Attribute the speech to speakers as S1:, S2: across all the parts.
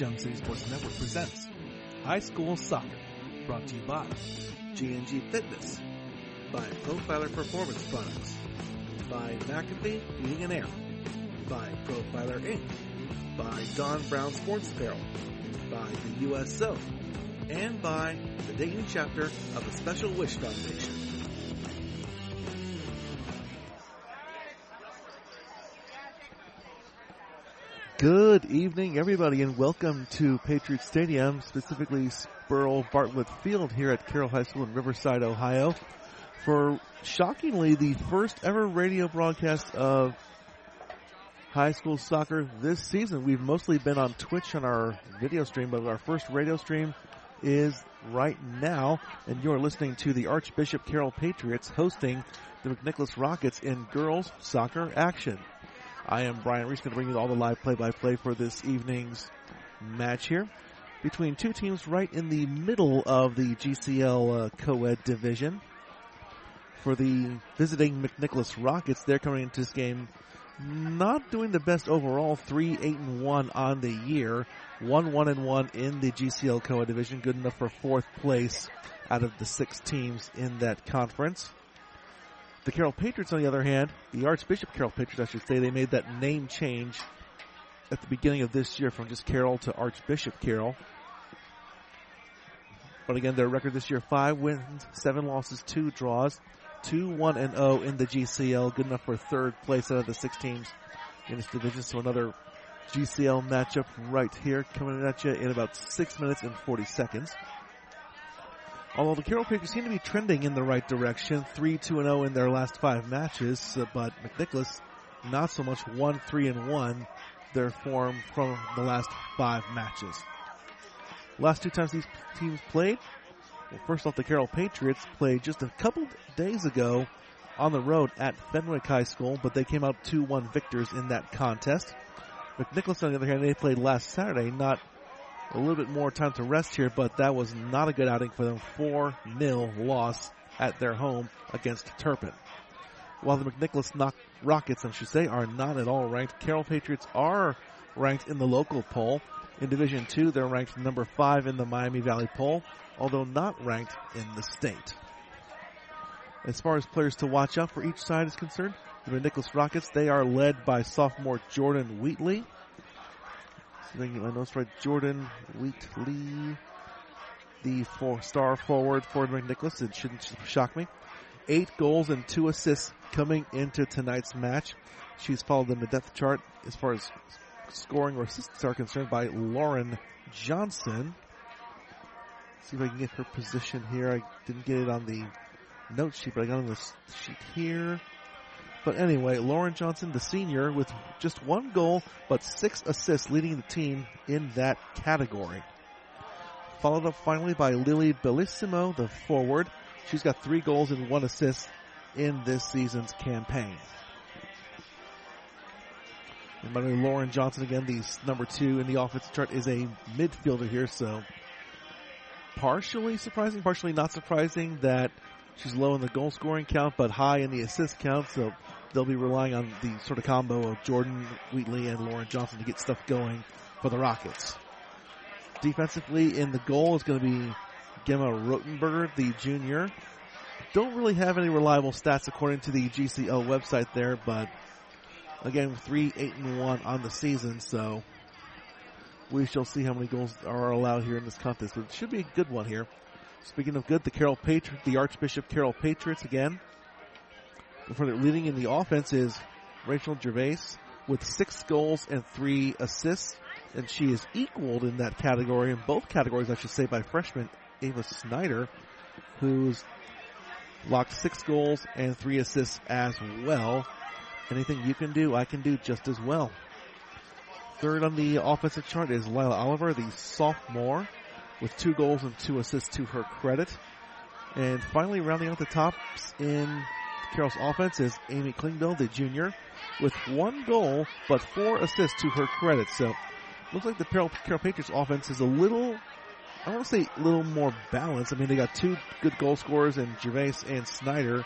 S1: Gem City Sports Network presents High School Soccer, brought to you by
S2: G&G Fitness, by Profiler Performance Products, by McAfee Heating and Air, by Profiler Inc., by Don Brown Sports Apparel, by the USO, and by the Dayton chapter of the Special Wish Foundation.
S3: Good evening, everybody, and welcome to Patriot Stadium, specifically Spurl Bartlett Field here at Carroll High School in Riverside, Ohio, for shockingly the first ever radio broadcast of high school soccer this season. We've mostly been on Twitch on our video stream, but our first radio stream is right now, and you're listening to the Archbishop Carroll Patriots hosting the McNicholas Rockets in girls soccer action. I am Brian Reese, going to bring you all the live play-by-play for this evening's match here between two teams right in the middle of the GCL uh, co-ed division. For the visiting McNicholas Rockets, they're coming into this game not doing the best overall. Three eight and one on the year, one one and one in the GCL co-ed division, good enough for fourth place out of the six teams in that conference. The Carroll Patriots, on the other hand, the Archbishop Carroll Patriots, I should say, they made that name change at the beginning of this year from just Carroll to Archbishop Carroll. But again, their record this year, five wins, seven losses, two draws, two, one, and oh in the GCL, good enough for third place out of the six teams in this division. So another GCL matchup right here coming at you in about six minutes and 40 seconds. Although the Carroll Patriots seem to be trending in the right direction, 3 2 0 in their last five matches, uh, but McNicholas not so much 1 3 and 1, their form from the last five matches. Last two times these teams played, well, first off, the Carroll Patriots played just a couple days ago on the road at Fenwick High School, but they came out 2 1 victors in that contest. McNicholas, on the other hand, they played last Saturday, not a little bit more time to rest here, but that was not a good outing for them. 4 0 loss at their home against Turpin. While the McNicholas Rockets, I should say, are not at all ranked, Carroll Patriots are ranked in the local poll. In Division 2, they're ranked number 5 in the Miami Valley poll, although not ranked in the state. As far as players to watch out for each side is concerned, the McNicholas Rockets, they are led by sophomore Jordan Wheatley, If I can get my notes right. Jordan Wheatley, the four star forward for McNicholas. It shouldn't shock me. Eight goals and two assists coming into tonight's match. She's followed in the depth chart as far as scoring or assists are concerned by Lauren Johnson. see if I can get her position here. I didn't get it on the note sheet, but I got on the sheet here. But anyway, Lauren Johnson, the senior, with just one goal but six assists, leading the team in that category. Followed up finally by Lily Bellissimo, the forward. She's got three goals and one assist in this season's campaign. And by the way, Lauren Johnson again, the number two in the offensive chart, is a midfielder here, so partially surprising, partially not surprising that she's low in the goal scoring count, but high in the assist count. So they'll be relying on the sort of combo of Jordan Wheatley and Lauren Johnson to get stuff going for the Rockets. Defensively, in the goal is going to be Gemma Rotenberger, the junior. Don't really have any reliable stats according to the GCL website there, but again, three, eight, and one on the season, so we shall see how many goals are allowed here in this contest. But it should be a good one here. Speaking of good, the Carroll Patriots, the Archbishop Carroll Patriots again. For their leading in the offense is Rachel Gervais with six goals and three assists, and she is equaled in that category, in both categories, I should say, by freshman Ava Snyder, who's locked six goals and three assists as well. Anything you can do, I can do just as well. Third on the offensive chart is Lila Oliver, the sophomore, with two goals and two assists to her credit. And finally, rounding out the tops in Carroll's offense is Amy Klingbill, the junior, with one goal but four assists to her credit. So, looks like the Carroll, Carroll Patriots offense is a little, I want to say a little more balanced. I mean, they got two good goal scorers in Gervais and Snyder.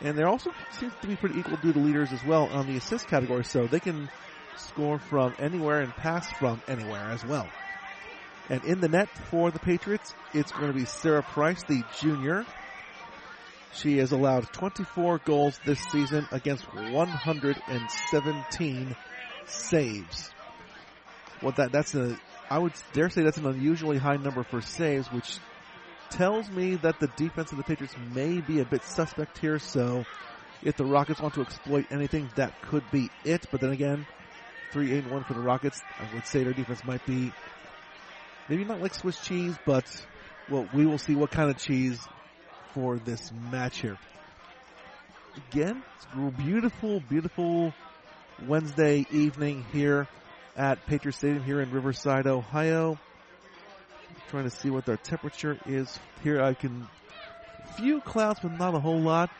S3: And they also seem to be pretty equal to the leaders as well on the assist category, so they can score from anywhere and pass from anywhere as well. And in the net for the Patriots, it's going to be Sarah Price, the junior. She has allowed 24 goals this season against 117 saves. What that that's a I would dare say that's an unusually high number for saves, which tells me that the defense of the Patriots may be a bit suspect here. So if the Rockets want to exploit anything, that could be it. But then again, three eight one for the Rockets, I would say their defense might be maybe not like Swiss cheese, but well, we will see what kind of cheese for this match here. Again, it's beautiful, beautiful Wednesday evening here at Patriot Stadium here in Riverside, Ohio. trying to see what their temperature is here. I can few clouds, but not a whole lot.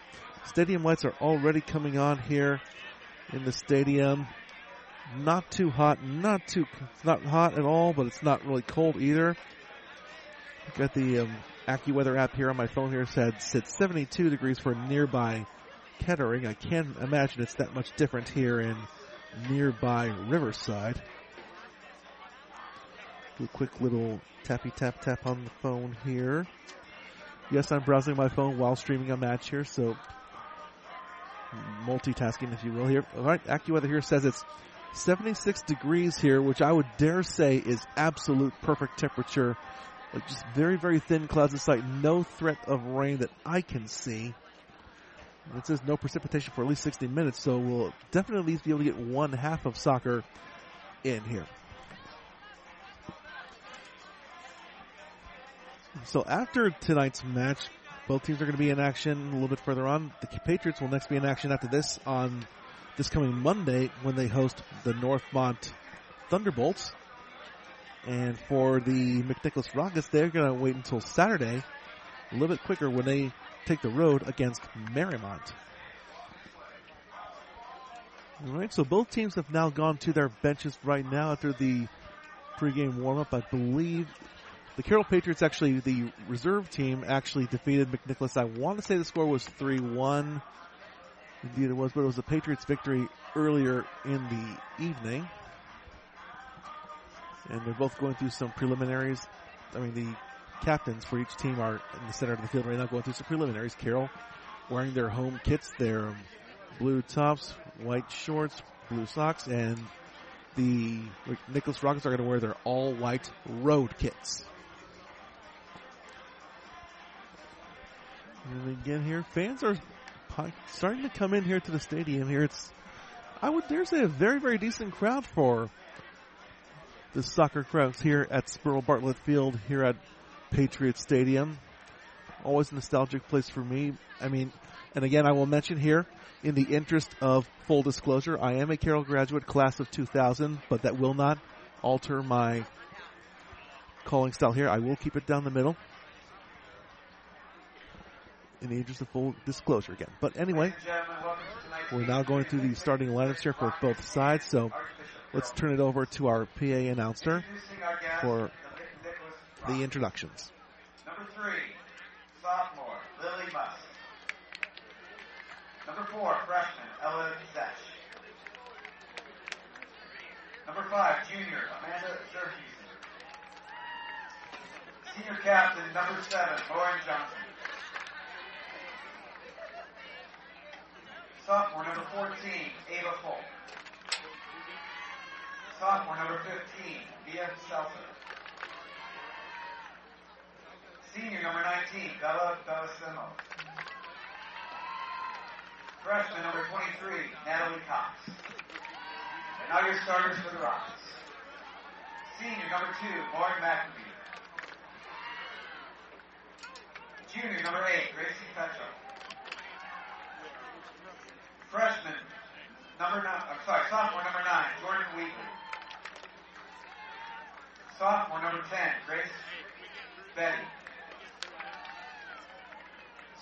S3: Stadium lights are already coming on here in the stadium. Not too hot, not too, not hot at all, but it's not really cold either. Got the um, AccuWeather app here on my phone here said it's 72 degrees for nearby Kettering. I can't imagine it's that much different here in nearby Riverside. Do a quick little tappy tap tap on the phone here. Yes, I'm browsing my phone while streaming a match here, so multitasking, if you will. Here, all right. AccuWeather here says it's 76 degrees here, which I would dare say is absolute perfect temperature. Like just very, very thin clouds in sight. No threat of rain that I can see. It says no precipitation for at least 60 minutes, so we'll definitely at least be able to get one half of soccer in here. So after tonight's match, both teams are going to be in action a little bit further on. The Patriots will next be in action after this on this coming Monday when they host the Northmont Thunderbolts. And for the McNicholas Rockets, they're going to wait until Saturday, a little bit quicker when they take the road against Mariemont. All right, so both teams have now gone to their benches right now after the pregame warm-up. I believe the Carroll Patriots actually, the reserve team actually defeated McNicholas. I want to say the score was 3-1. Indeed it was, but it was a Patriots victory earlier in the evening. And they're both going through some preliminaries. I mean, the captains for each team are in the center of the field right now going through some preliminaries. Carroll wearing their home kits, their blue tops, white shorts, blue socks, and the Nicholas Rockets are going to wear their all white road kits. And again here, fans are starting to come in here to the stadium here. It's, I would dare say, a very, very decent crowd for the soccer crowds here at Sperl Bartlett Field here at Patriot Stadium. Always a nostalgic place for me. I mean, and again, I will mention here, in the interest of full disclosure, I am a Carroll graduate class of 2000, but that will not alter my calling style here. I will keep it down the middle. In the interest of full disclosure again. But anyway, we're now going through the starting lineups here for both sides, so let's turn it over to our PA announcer for the introductions.
S4: Number three, sophomore, Lily Musk. Number four, freshman, Ella Zesh. Number five, junior, Amanda Zerhusen. Senior captain, number seven, Lauren Johnson. Sophomore, number 14, Ava Folk. Sophomore, number 15, Bia Seltzer. Senior number 19, Bella Bellissimo. Freshman number 23, Natalie Cox. And now your starters for the Rockets. Senior number 2, Lauren McAfee. Junior number 8, Gracie Petro. Freshman number 9, I'm sorry, sophomore number 9, Jordan Wheatley. Sophomore number 10, Grace Beatty.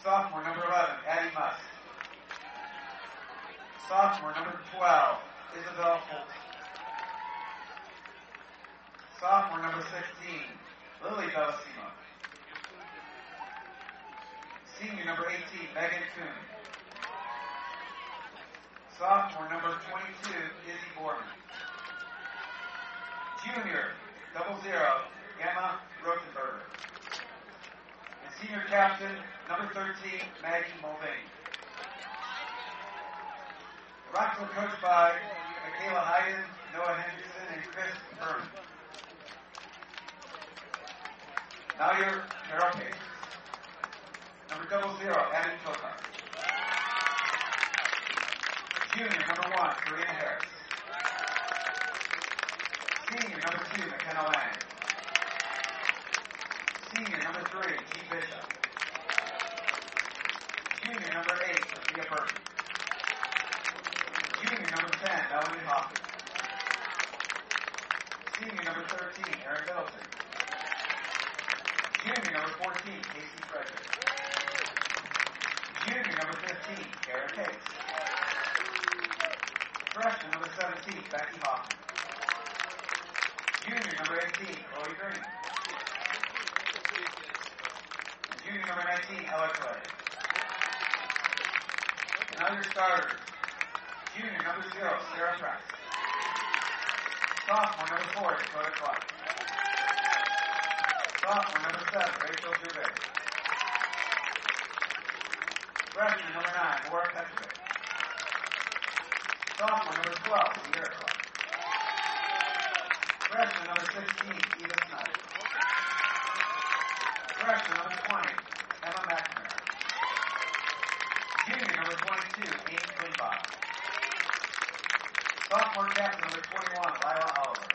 S4: Sophomore number 11, Addie Musk. Sophomore number 12, Isabel Holt. Sophomore number 16, Lily Bellissimo. Senior number 18, Megan Kuhn. Sophomore number 22, Izzy Borman. Junior, double zero, Emma Rotenberger. And senior captain, number 13, Maggie Mulvaney. The Rocks are coached by Michaela Hayden, Noah Henderson, and Chris Berman. Now your Page. Number double zero, Abby Tokar. Junior, number one, Karina Harris. Senior, number two, McKenna Lang. Senior, number three, G. Bishop. Junior, number eight, Sophia Burton. Junior, number 10, Melanie Hoffman. Senior, number 13, Erin Middleton. Junior, number 14, Casey Frederick. Junior, number 15, Kara Case. Freshman, number 17, Becky Hoffman. Junior, number 18, Chloe Green. And junior, number 19, Ella Clay. And your starters. Junior, number zero, Sarah Price. Sophomore, number four, Dakota Clark. Sophomore, number seven, Rachel Gervais. Freshman, number nine, Laura Petrovic. Sophomore, number 12, Sierra Clark. Freshman, number 16, Eva Snyder. Freshman, number 20, Emma McNamara. Junior, number 22, Amy Quinbach. Sophomore captain, number 21, Lila Oliver.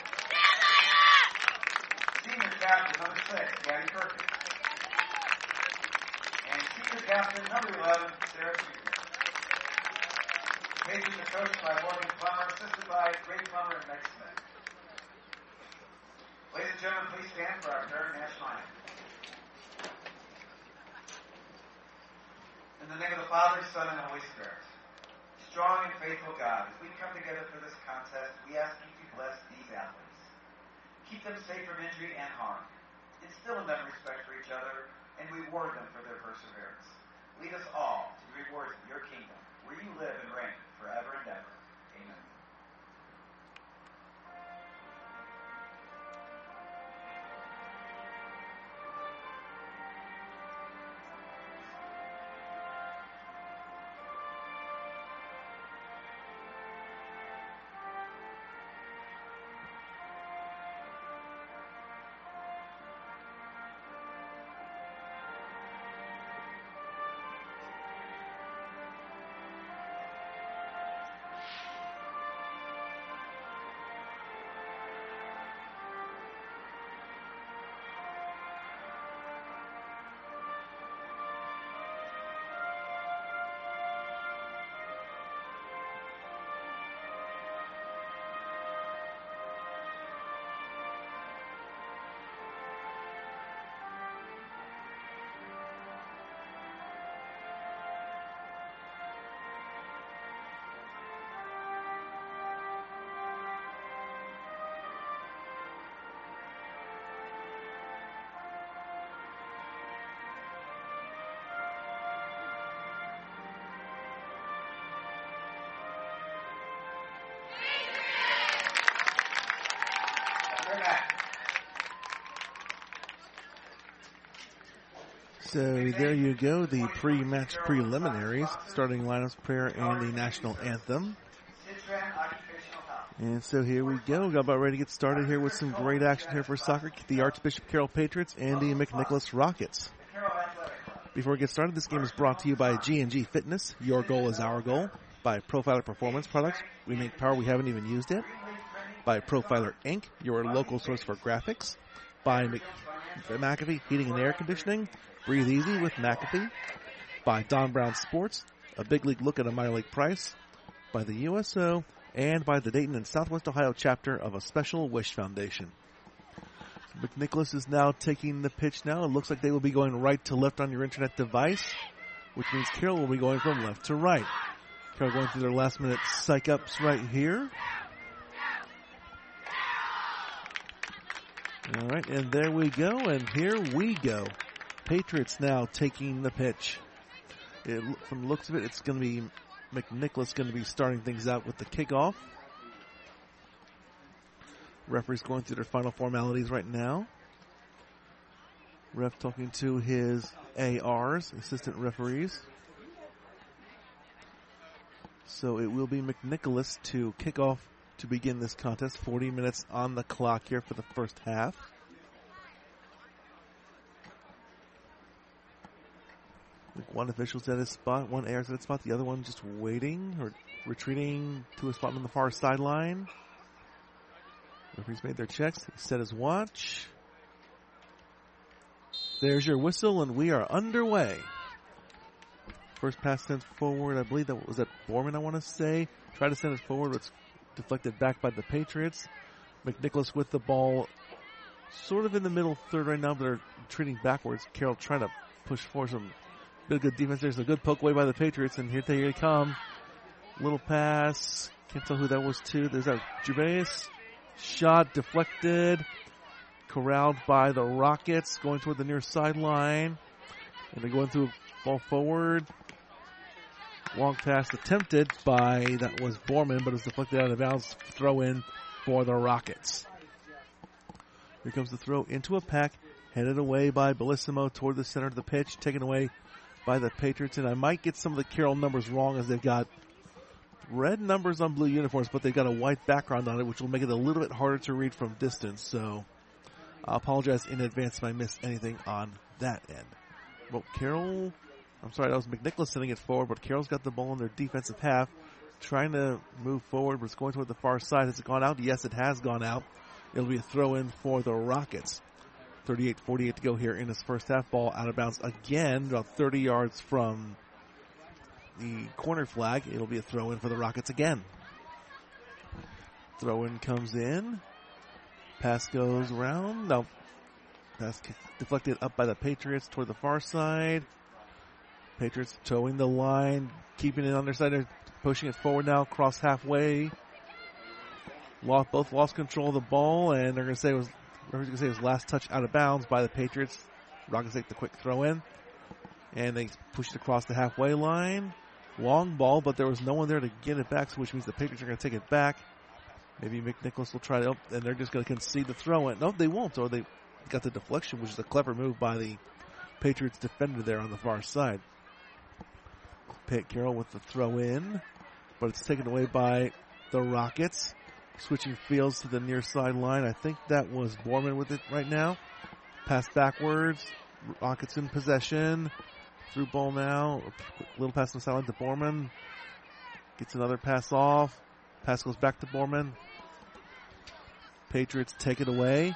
S4: Senior captain, number 6, Gabby Perkins. And senior captain, number 11, Sarah Schuster. Coached by Morgan Plummer, assisted by Ray Plummer and Meg Smith. Ladies and gentlemen, please stand for our third national anthem. In the name of the Father, Son, and Holy Spirit. Strong and faithful God, as we come together for this contest, we ask you to bless these athletes. Keep them safe from injury and harm. Instill in them respect for each other, and reward them for their perseverance. Lead us all to the rewards of your kingdom, where you live and reign forever and ever.
S3: So there you go, the pre-match preliminaries, starting lineups prayer and the national anthem. And so here we go. We're about ready to get started here with some great action here for soccer. The Archbishop Carroll Patriots and the McNicholas Rockets. Before we get started, this game is brought to you by G&G Fitness. Your goal is our goal. By Profiler Performance Products. We make power we haven't even used yet. By Profiler Inc., your local source for graphics. By Mc- McAfee Heating and Air Conditioning. Breathe easy with McAfee. By Don Brown Sports, a big league look at a minor league price. By the USO. And by the Dayton and Southwest Ohio chapter of a Special Wish Foundation. McNicholas is now taking the pitch now. It looks like they will be going right to left on your internet device, which means Carroll will be going from left to right. Carroll going through their last minute psych ups right here. All right, and there we go, and here we go. Patriots now taking the pitch. It, from the looks of it, it's going to be McNicholas going to be starting things out with the kickoff. Referees going through their final formalities right now. Ref talking to his ARs, assistant referees. So it will be McNicholas to kick off to begin this contest. 40 minutes on the clock here for the first half. One official's at his spot, one AR's at his spot, the other one just waiting or retreating to a spot on the far sideline. Referee's made their checks, he set his watch. There's your whistle, and we are underway. First pass sent forward. I believe that was that Borman, I want to say. Tried to send it forward, but it's deflected back by the Patriots. McNicholas with the ball sort of in the middle third right now, but they're treating backwards. Carroll trying to push for some of good defense. There's a good poke away by the Patriots, and here they come. Little pass. Can't tell who that was to. There's that Gervais. Shot deflected. Corralled by the Rockets, going toward the near sideline. And they're going through ball forward. Long pass attempted by, that was Borman, but it was deflected out of bounds. Throw in for the Rockets. Here comes the throw into a pack, headed away by Bellissimo toward the center of the pitch, taken away by the Patriots. And I might get some of the Carroll numbers wrong as they've got red numbers on blue uniforms, but they've got a white background on it, which will make it a little bit harder to read from distance. So I apologize in advance if I missed anything on that end. Well, Carroll, I'm sorry, that was McNicholas sending it forward, but Carroll's got the ball in their defensive half, trying to move forward, but it's going toward the far side. Has it gone out? Yes, it has gone out. It'll be a throw in for the Rockets. 38-48 to go here in this first half. Ball out of bounds again, about 30 yards from the corner flag. It'll be a throw in for the Rockets again. Throw in comes in. Pass goes around. No. Pass deflected up by the Patriots toward the far side. Patriots towing the line, keeping it on their side. They're pushing it forward now, cross halfway. Lost, both lost control of the ball, and they're going to say it was, to say was last touch out of bounds by the Patriots. Rockets take the quick throw in, and they pushed across the halfway line. Long ball, but there was no one there to get it back, so which means the Patriots are going to take it back. Maybe McNicholas will try to, and they're just going to concede the throw in. No, they won't, or they got the deflection, which is a clever move by the Patriots defender there on the far side. Pate Carroll with the throw in, but it's taken away by the Rockets. Switching fields to the near sideline. I think that was Borman with it right now. Pass backwards. Rockets in possession. Through ball now. Little pass to the sideline to Borman. Gets another pass off. Pass goes back to Borman. Patriots take it away.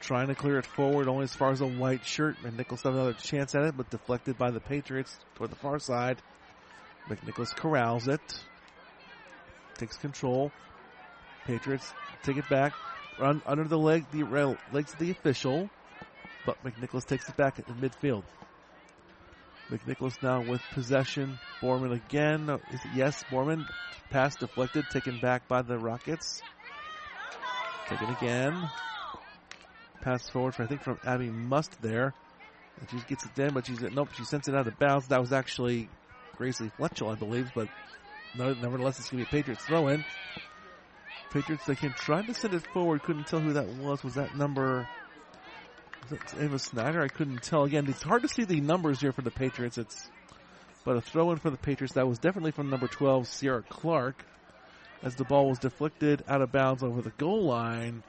S3: Trying to clear it forward only as far as a white shirt. And Nichols have another chance at it, but deflected by the Patriots toward the far side. McNicholas corrals it. Takes control. Patriots take it back. Run under the leg, the legs of the official. But McNicholas takes it back the midfield. McNicholas now with possession. Borman again. Yes? Borman. Pass deflected, taken back by the Rockets. Taken again. Pass forward for I think from Abby Must there. And she gets it in, but she's nope. She sends it out of bounds. That was actually Gracely Fletchell, I believe, but nevertheless, it's going to be a Patriots throw in. Patriots, they came trying to send it forward. Couldn't tell who that was. Was that number? Was that Ava Snyder? I couldn't tell. Again, it's hard to see the numbers here for the Patriots. It's but a throw in for the Patriots that was definitely from number 12, Sierra Clark, as the ball was deflected out of bounds over the goal line.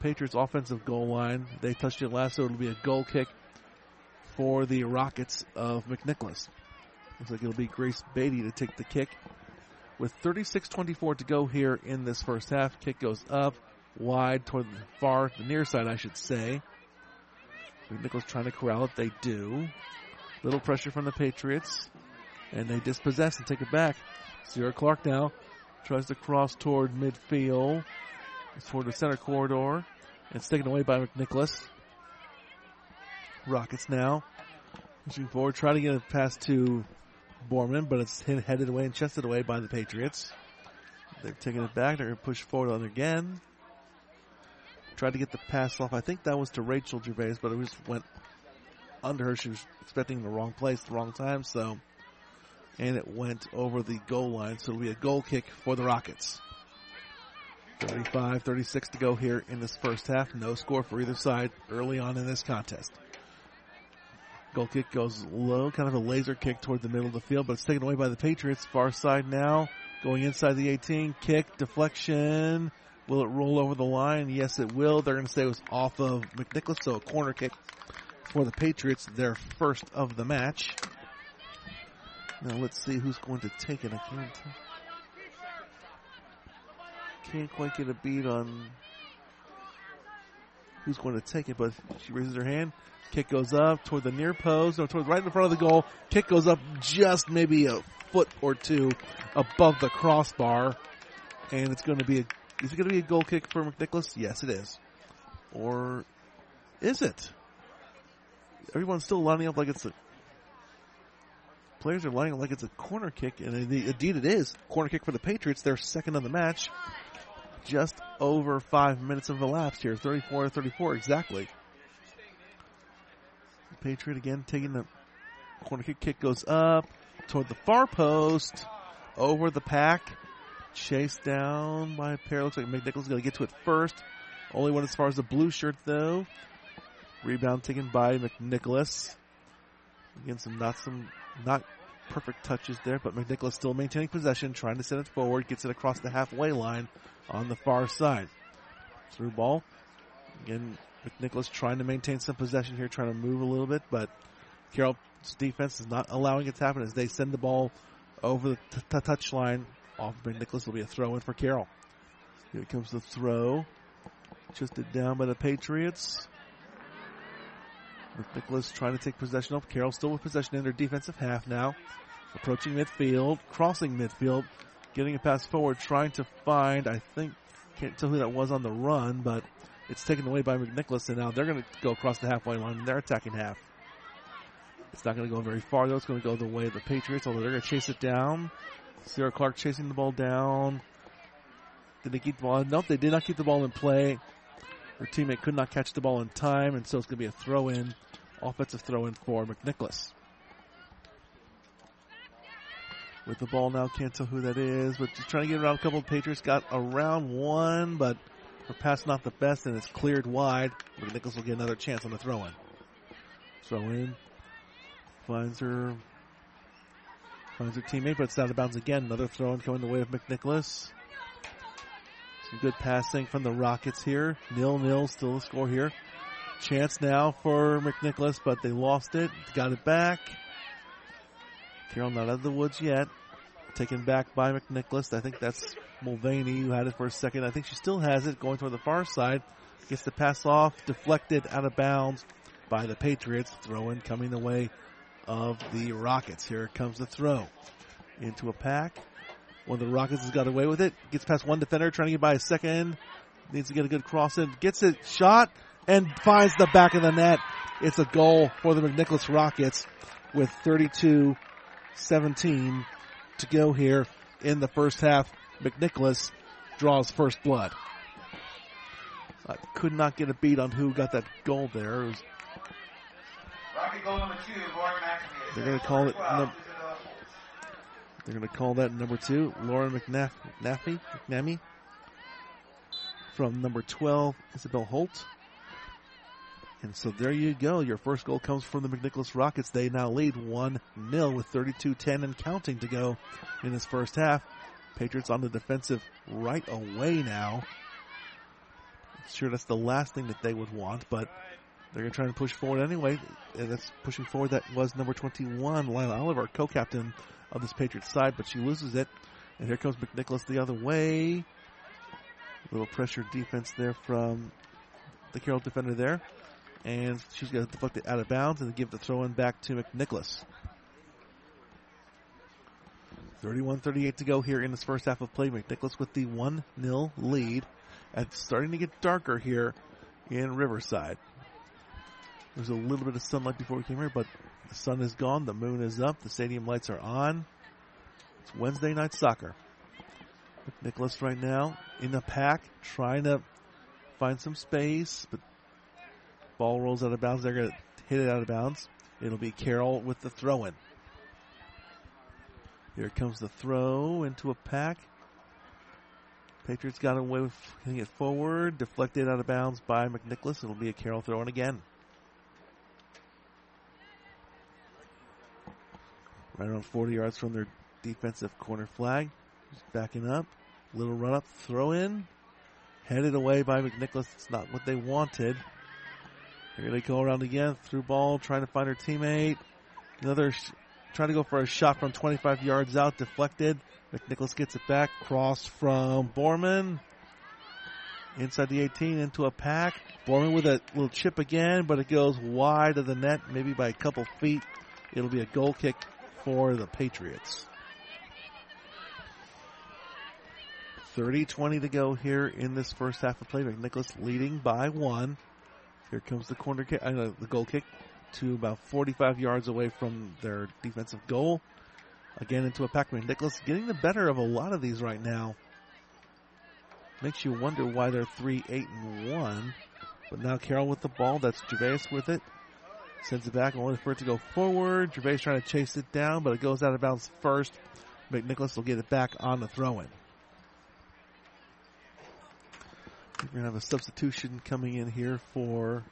S3: Patriots offensive goal line. They touched it last, so it'll be a goal kick for the Rockets of McNicholas. Looks like it'll be Grace Beatty to take the kick. With 36-24 to go here in this first half, kick goes up, wide toward the far, the near side, I should say. McNicholas trying to corral it. They do. Little pressure from the Patriots, and they dispossess and take it back. Sierra Clark now tries to cross toward midfield, toward the center corridor. And it's taken away by McNicholas. Rockets now pushing forward, trying to get a pass to Borman, but it's headed away and chested away by the Patriots. They're taking it back. They're going to push forward on again. Tried to get the pass off. I think that was to Rachel Gervais, but it just went under her. She was expecting the wrong place, the wrong time, so. And it went over the goal line, so it'll be a goal kick for the Rockets. 35 36 to go here in this first half. No score for either side early on in this contest. Goal kick goes low, kind of a laser kick toward the middle of the field, but it's taken away by the Patriots. Far side now, going inside the 18. Kick, deflection. Will it roll over the line? Yes, it will. They're going to say it was off of McNicholas, so a corner kick for the Patriots, their first of the match. Now let's see who's going to take it. I can't, can't quite get a beat on who's going to take it, but she raises her hand. Kick goes up toward the near post, no, toward right in front of the goal. Kick goes up just maybe a foot or two above the crossbar, and it's going to be a. Is it going to be a goal kick for McNicholas? Yes, it is. Or is it? Everyone's still lining up like it's a. Players are lining up like it's a corner kick, and indeed it is. Corner kick for the Patriots, their second of the match. Just over five minutes have elapsed here. 34 34 exactly. Patriot again taking the corner kick. Kick goes up toward the far post. Over the pack. Chased down by a pair. Looks like McNicholas going to get to it first. Only one as far as the blue shirt though. Rebound taken by McNicholas. Again, some not some not perfect touches there, but McNicholas still maintaining possession, trying to send it forward, gets it across the halfway line on the far side. Through ball. Again, McNicholas trying to maintain some possession here, trying to move a little bit, but Carroll's defense is not allowing it to happen as they send the ball over the t- t- touch line. Off McNicholas will be a throw in for Carroll. Here comes the throw. Just down by the Patriots. McNicholas trying to take possession of Carroll still with possession in their defensive half now. Approaching midfield, crossing midfield, getting a pass forward, trying to find, I think, can't tell who that was on the run, but it's taken away by McNicholas, and now they're going to go across the halfway line, and they're attacking half. It's not going to go very far, though. It's going to go the way of the Patriots, although they're going to chase it down. Sierra Clark chasing the ball down. Did they keep the ball? Nope, they did not keep the ball in play. Her teammate could not catch the ball in time, and so it's going to be a throw in, offensive throw in for McNicholas. With the ball now, can't tell who that is, but just trying to get around a couple of Patriots. Got around one, but her pass not the best, and it's cleared wide. McNicholas will get another chance on the throw in. Throw in. Finds her. Finds her teammate, but it's out of bounds again. Another throw in coming the way of McNicholas. Some good passing from the Rockets here. Nil nil, still a score here. Chance now for McNicholas, but they lost it. Got it back. Carroll not out of the woods yet. Taken back by McNicholas. I think that's Mulvaney who had it for a second. I think she still has it going toward the far side. Gets the pass off, deflected out of bounds by the Patriots. Throw in coming the way of the Rockets. Here comes the throw into a pack. One of the Rockets has got away with it. Gets past one defender, trying to get by a second. Needs to get a good cross in. Gets it shot and finds the back of the net. It's a goal for the McNicholas Rockets with 32 17 to go here in the first half. McNicholas draws first blood. I could not get a beat on who got that goal there. Was,
S4: Rocket goal number two, Lauren McNamee.
S3: They're gonna call it num- they're going to call that number two, Lauren McNaff, McNaffy, McNamee. From number 12, Isabel Holt. And so there you go. Your first goal comes from the McNicholas Rockets. They now lead 1 0 with 32 10 and counting to go in this first half. Patriots on the defensive right away now. Sure, that's the last thing that they would want, but they're going to try and push forward anyway. And that's pushing forward. That was number 21, Lila Oliver, co captain of this Patriots side, but she loses it. And here comes McNicholas the other way. A little pressure defense there from the Carroll defender there. And she's going to deflect it out of bounds and give the throw in back to McNicholas. 31-38 to go here in this first half of play. McNicholas with the 1-0 lead. And it's starting to get darker here in Riverside. There's a little bit of sunlight before we came here, but the sun is gone. The moon is up. The stadium lights are on. It's Wednesday night soccer. McNicholas right now in the pack, trying to find some space, but ball rolls out of bounds. They're going to hit it out of bounds. It'll be Carroll with the throw in. Here comes the throw into a pack. Patriots got away with hitting it forward, deflected out of bounds by McNicholas. It'll be a Carroll throw in again. Right around 40 yards from their defensive corner flag. Just backing up. Little run up, throw in. Headed away by McNicholas. It's not what they wanted. Here they go around again. Through ball, trying to find her teammate. Another sh- trying to go for a shot from 25 yards out, deflected. McNicholas gets it back. Cross from Borman. Inside the 18 into a pack. Borman with a little chip again, but it goes wide of the net, maybe by a couple feet. It'll be a goal kick for the Patriots. 30-20 to go here in this first half of play. McNicholas leading by one. Here comes the corner kick, uh, the goal kick to about 45 yards away from their defensive goal. Again into a pack. Nicholas getting the better of a lot of these right now. Makes you wonder why they're 3, 8, and 1. But now Carroll with the ball. That's Gervais with it. Sends it back, only for it to go forward. Gervais trying to chase it down, but it goes out of bounds first. McNicholas will get it back on the throw in. We're going to have a substitution coming in here for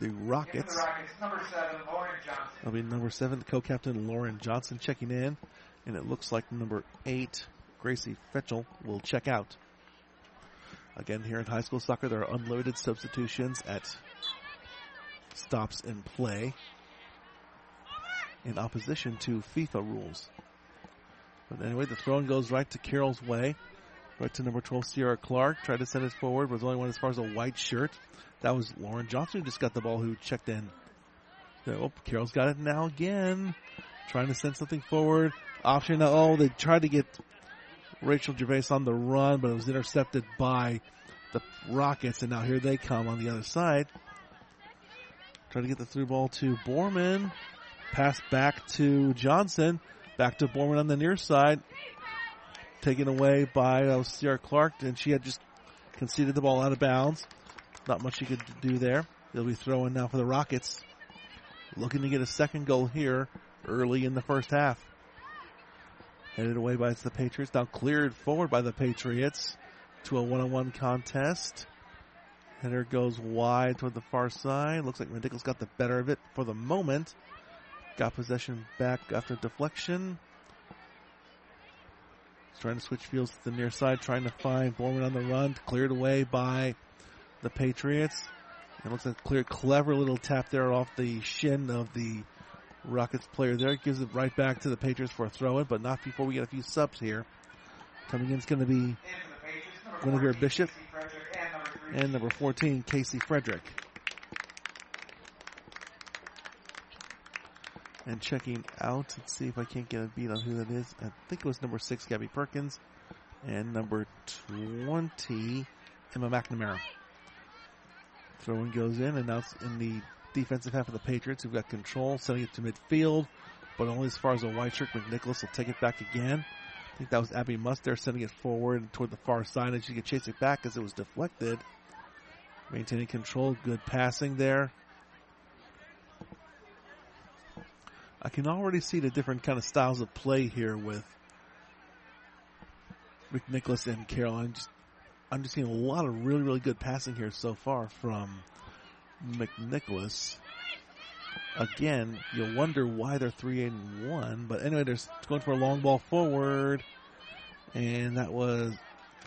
S3: the Rockets.
S4: The Rockets, number seven, Lauren Johnson.
S3: That'll be number seven, co-captain Lauren Johnson checking in. And it looks like number eight, Gracie Fetchel, will check out. Again, here in high school soccer, there are unlimited substitutions at stops in play in opposition to FIFA rules. But anyway, the throw goes right to Carroll's way. Right to number 12, Sierra Clark. Tried to send it forward, but was only one as far as a white shirt. That was Lauren Johnson who just got the ball, who checked in. Oh, Carroll's got it now again. Trying to send something forward. Option. Oh, they tried to get Rachel Gervais on the run, but it was intercepted by the Rockets, and now here they come on the other side. Trying to get the through ball to Borman. Pass back to Johnson. Back to Borman on the near side. Taken away by uh, Sierra Clark, and she had just conceded the ball out of bounds. Not much she could do there. They'll be throwing now for the Rockets. Looking to get a second goal here early in the first half. Headed away by the Patriots. Now cleared forward by the Patriots to a one-on-one contest. Header goes wide toward the far side. Looks like McNicholas got the better of it for the moment. Got possession back after deflection. Trying to switch fields to the near side, trying to find Borman on the run. Cleared away by the Patriots. It looks like a clear, clever little tap there off the shin of the Rockets player there. Gives it right back to the Patriots for a throw in, but not before we get a few subs here. Coming in is going to be Guinevere Bishop and number 14, Casey Frederick. And checking out, let's see if I can't get a beat on who that is. I think it was number 6, Gabby Perkins, and number 20, Emma McNamara. Throw Throwing goes in, and now it's in the defensive half of the Patriots who've got control, sending it to midfield, but only as far as a white shirt. McNicholas will take it back again. I think that was Abby Muster sending it forward toward the far side, and she could chase it back as it was deflected. Maintaining control, good passing there. I can already see the different kind of styles of play here with McNicholas and Carroll. I'm just, I'm just seeing a lot of really, really good passing here so far from McNicholas. Again, you'll wonder why they're 3 and 1, but anyway, they're going for a long ball forward, and that was,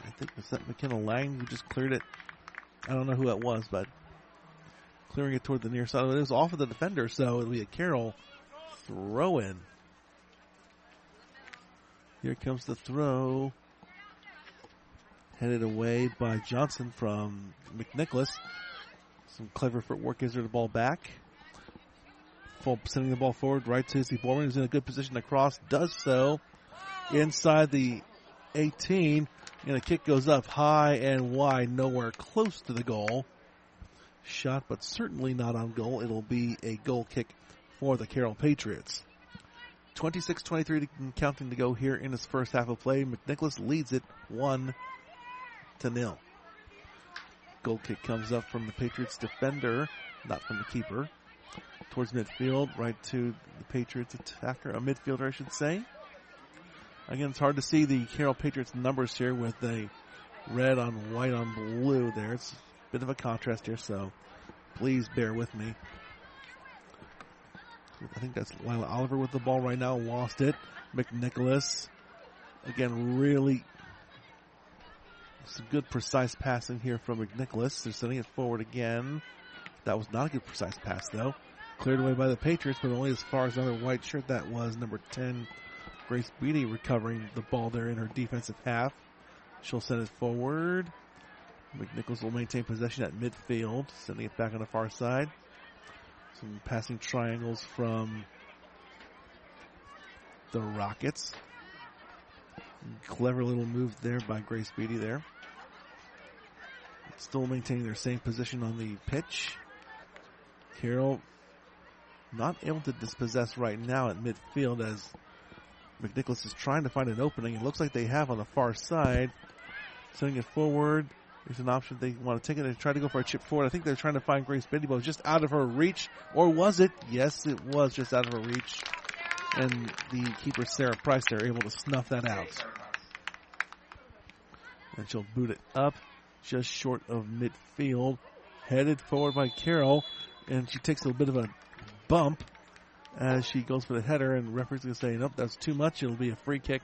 S3: I think, was that McKenna Lang who just cleared it? I don't know who that was, but clearing it toward the near side. It was off of the defender, so it'll be a Carroll throw in. Here comes the throw. Headed away by Johnson from McNicholas. Some clever footwork gives her the ball back. Full, sending the ball forward right to Izzy Borman, who's in a good position to cross. Does so inside the 18. And the kick goes up high and wide, nowhere close to the goal. Shot, but certainly not on goal. It'll be a goal kick for the Carroll Patriots. 26-23 counting to go here in his first half of play. McNicholas leads it 1 to nil. Goal kick comes up from the Patriots defender, not from the keeper. Towards midfield, right to the Patriots attacker, a midfielder I should say. Again, it's hard to see the Carroll Patriots numbers here with the red on white on blue there. It's a bit of a contrast here, so please bear with me. I think that's Lila Oliver with the ball right now. Lost it. McNicholas. Again, really some good precise passing here from McNicholas. They're sending it forward again. That was not a good precise pass though. Cleared away by the Patriots, but only as far as another white shirt. That was number 10, Grace Beatty recovering the ball there in her defensive half. She'll send it forward. McNicholas will maintain possession at midfield, sending it back on the far side. Some passing triangles from the Rockets. Clever little move there by Grace Beatty there. Still maintaining their same position on the pitch. Carroll not able to dispossess right now at midfield as McNicholas is trying to find an opening. It looks like they have on the far side. Sending it forward. There's an option they want to take it and try to go for a chip forward. I think they're trying to find Grace was just out of her reach. Or was it? Yes, it was just out of her reach. And the keeper, Sarah Price, they're able to snuff that out. And she'll boot it up just short of midfield. Headed forward by Carroll. And she takes a little bit of a bump as she goes for the header. And referee's going to say, nope, that's too much. It'll be a free kick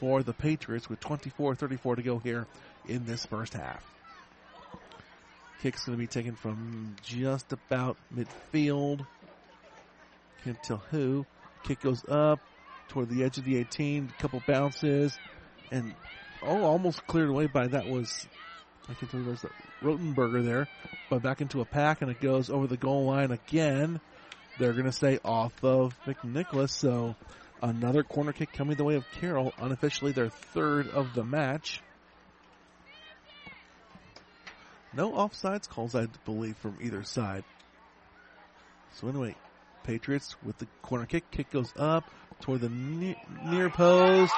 S3: for the Patriots with 24-34 to go here in this first half. Kick's going to be taken from just about midfield. Can't tell who. Kick goes up toward the edge of the 18. A Couple bounces. And, oh, almost cleared away by that was, I can't tell you there's Rotenberger there. But back into a pack and it goes over the goal line again. They're going to stay off of McNicholas. So another corner kick coming the way of Carroll. Unofficially their third of the match. No offsides calls, I believe, from either side. So anyway, Patriots with the corner kick. Kick goes up toward the near, post,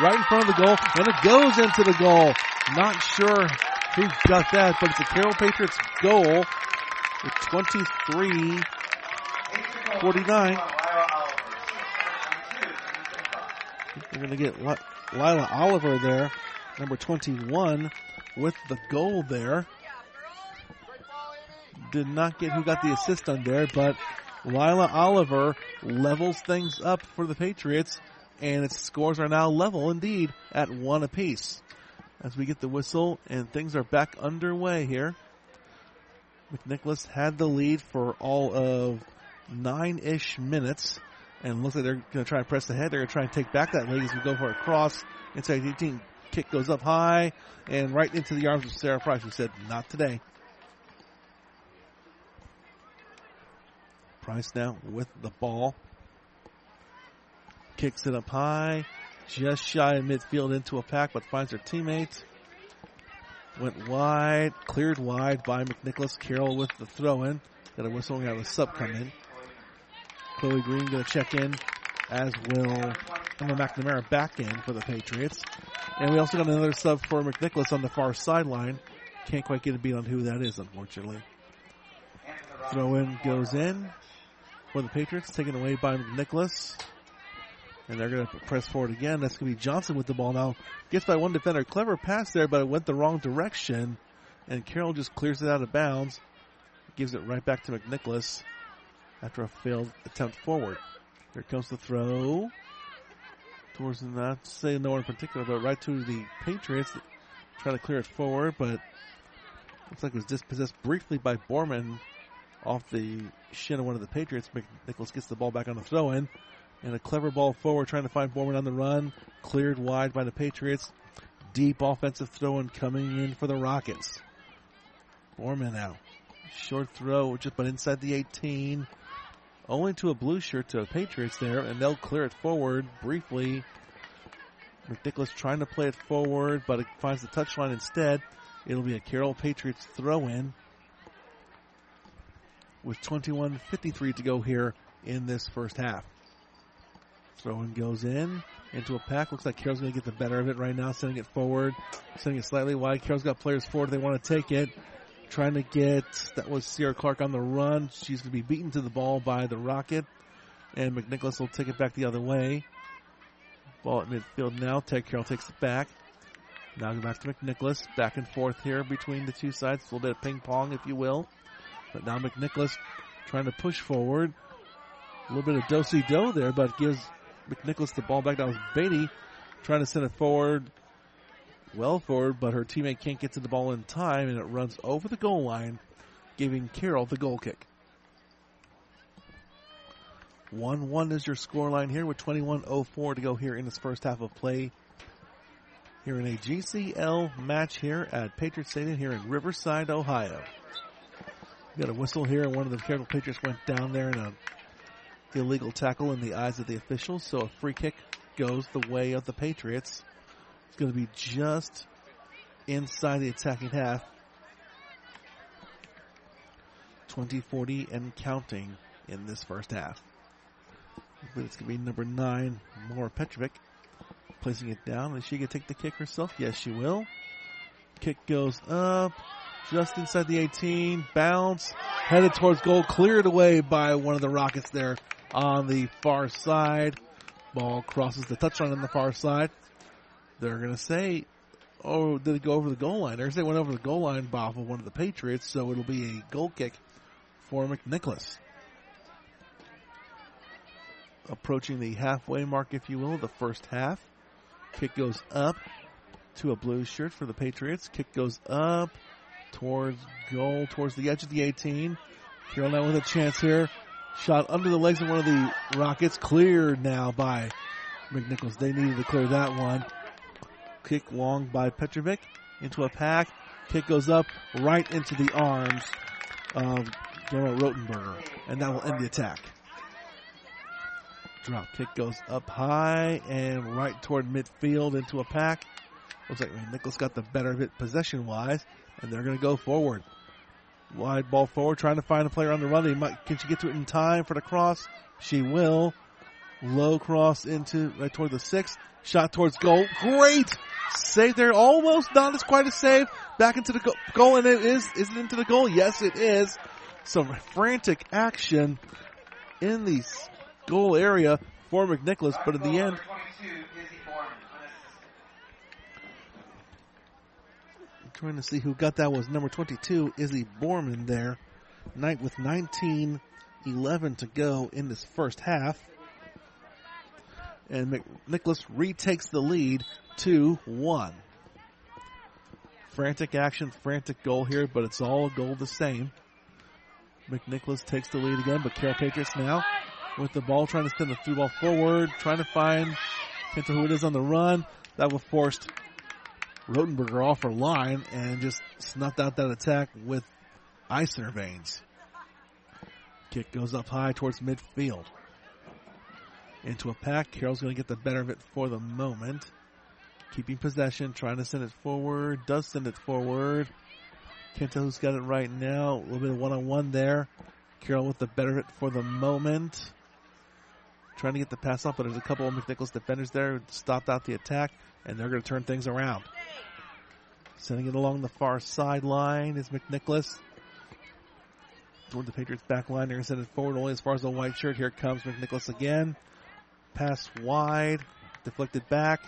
S3: right in front of the goal, and it goes into the goal. Not sure who got that, but it's a Carroll Patriots goal with 23 49. They're going to get Lila Oliver there, number 21, with the goal there. Did not get who got the assist on there, but Lila Oliver levels things up for the Patriots, and its scores are now level indeed at one apiece. As we get the whistle and things are back underway here. McNicholas had the lead for all of nine-ish minutes, and looks like they're going to try and press ahead. They're going to try and take back that lead as we go for a cross inside 18. Kick goes up high and right into the arms of Sarah Price, who said, "Not today." Price now with the ball. Kicks it up high. Just shy of midfield into a pack, but finds her teammate. Went wide, cleared wide by McNicholas. Carroll with the throw in. Got a whistle got a sub come in. Chloe Green to check in, as will Emma McNamara back in for the Patriots. And we also got another sub for McNicholas on the far sideline. Can't quite get a beat on who that is, unfortunately. Throw in goes in for the Patriots, taken away by Nicholas. And they're going to press forward again. That's going to be Johnson with the ball now. Gets by one defender. Clever pass there, but it went the wrong direction. And Carroll just clears it out of bounds. Gives it right back to McNicholas after a failed attempt forward. Here comes the throw. Towards not say no one in particular, but right to the Patriots. Trying to clear it forward, but looks like it was dispossessed briefly by Borman off the shin of one of the Patriots. McNicholas gets the ball back on the throw in. And a clever ball forward trying to find Borman on the run. Cleared wide by the Patriots. Deep offensive throw in coming in for the Rockets. Borman now. Short throw, just but inside the 18. Only to a blue shirt to the Patriots there, and they'll clear it forward briefly. McNicholas trying to play it forward, but it finds the touchline instead. It'll be a Carroll Patriots throw in with 21.53 to go here in this first half. Throw-in goes in into a pack. Looks like Carroll's going to get the better of it right now, sending it forward, sending it slightly wide. Carroll's got players forward. They want to take it. Trying to get, that was Sierra Clark on the run. She's going to be beaten to the ball by the Rocket. And McNicholas will take it back the other way. Ball at midfield now. Ted Carroll takes it back. Now back to McNicholas. Back and forth here between the two sides. A little bit of ping pong, if you will. But now McNicholas trying to push forward. A little bit of do do there, but gives McNicholas the ball back. That was Beatty trying to send it forward. Well forward, but her teammate can't get to the ball in time, and it runs over the goal line, giving Carroll the goal kick. 1 1 is your score line here with 21.04 to go here in this first half of play. Here in a GCL match here at Patriot Stadium here in Riverside, Ohio. We got a whistle here, and one of the Carroll Patriots went down there in an uh, illegal tackle in the eyes of the officials, so a free kick goes the way of the Patriots. It's going to be just inside the attacking half. 20, 40, and counting in this first half. But it's going to be number nine, Maura Petrovic, placing it down. Is she going to take the kick herself? Yes, she will. Kick goes up, just inside the 18, bounce, headed towards goal, cleared away by one of the Rockets there on the far side. Ball crosses the touchline on the far side. They're going to say, oh, did it go over the goal line? They're it went over the goal line off of one of the Patriots, so it'll be a goal kick for McNicholas approaching the halfway mark, if you will, the first half. Kick goes up to a blue shirt for the Patriots. Kick goes up towards goal, towards the edge of the 18. Carroll now with a chance here. Shot under the legs of one of the Rockets. Cleared now by McNicholas. They needed to clear that one. Kick long by Petrovic into a pack. Kick goes up right into the arms of Daryl Rotenberger. And that will end the attack. Drop kick goes up high and right toward midfield into a pack. Looks like Nicholas got the better of it possession wise, and they're going to go forward. Wide ball forward, trying to find a player on the run. Might, can she get to it in time for the cross? She will. Low cross into right toward the six. Shot towards goal. Great save there. Almost not as quite a save. Back into the go- goal, and it is. Is it into the goal? Yes, it is. Some frantic action in the goal area for McNicholas, but in the end, trying to see who got that was number 22, Izzy Borman there. Night with 19 11 to go in this first half. And McNicholas retakes the lead 2 1. Frantic action, frantic goal here, but it's all a goal the same. McNicholas takes the lead again, but Carroll Patriots now with the ball, trying to send the through ball forward, trying to find, can't who it is on the run. That will force Rotenberger off her line and just snuffed out that attack with ice in her veins. Kick goes up high towards midfield. Into a pack. Carroll's going to get the better of it for the moment. Keeping possession, trying to send it forward. Does send it forward. Can't tell who's got it right now. A little bit of one on one there. Carroll with the better of it for the moment. Trying to get the pass off, but there's a couple of McNicholas defenders there who stopped out the attack, and they're going to turn things around. Sending it along the far sideline is McNicholas. Toward the Patriots back line, they're going to send it forward only as far as the white shirt. Here comes McNicholas again. Pass wide, deflected back.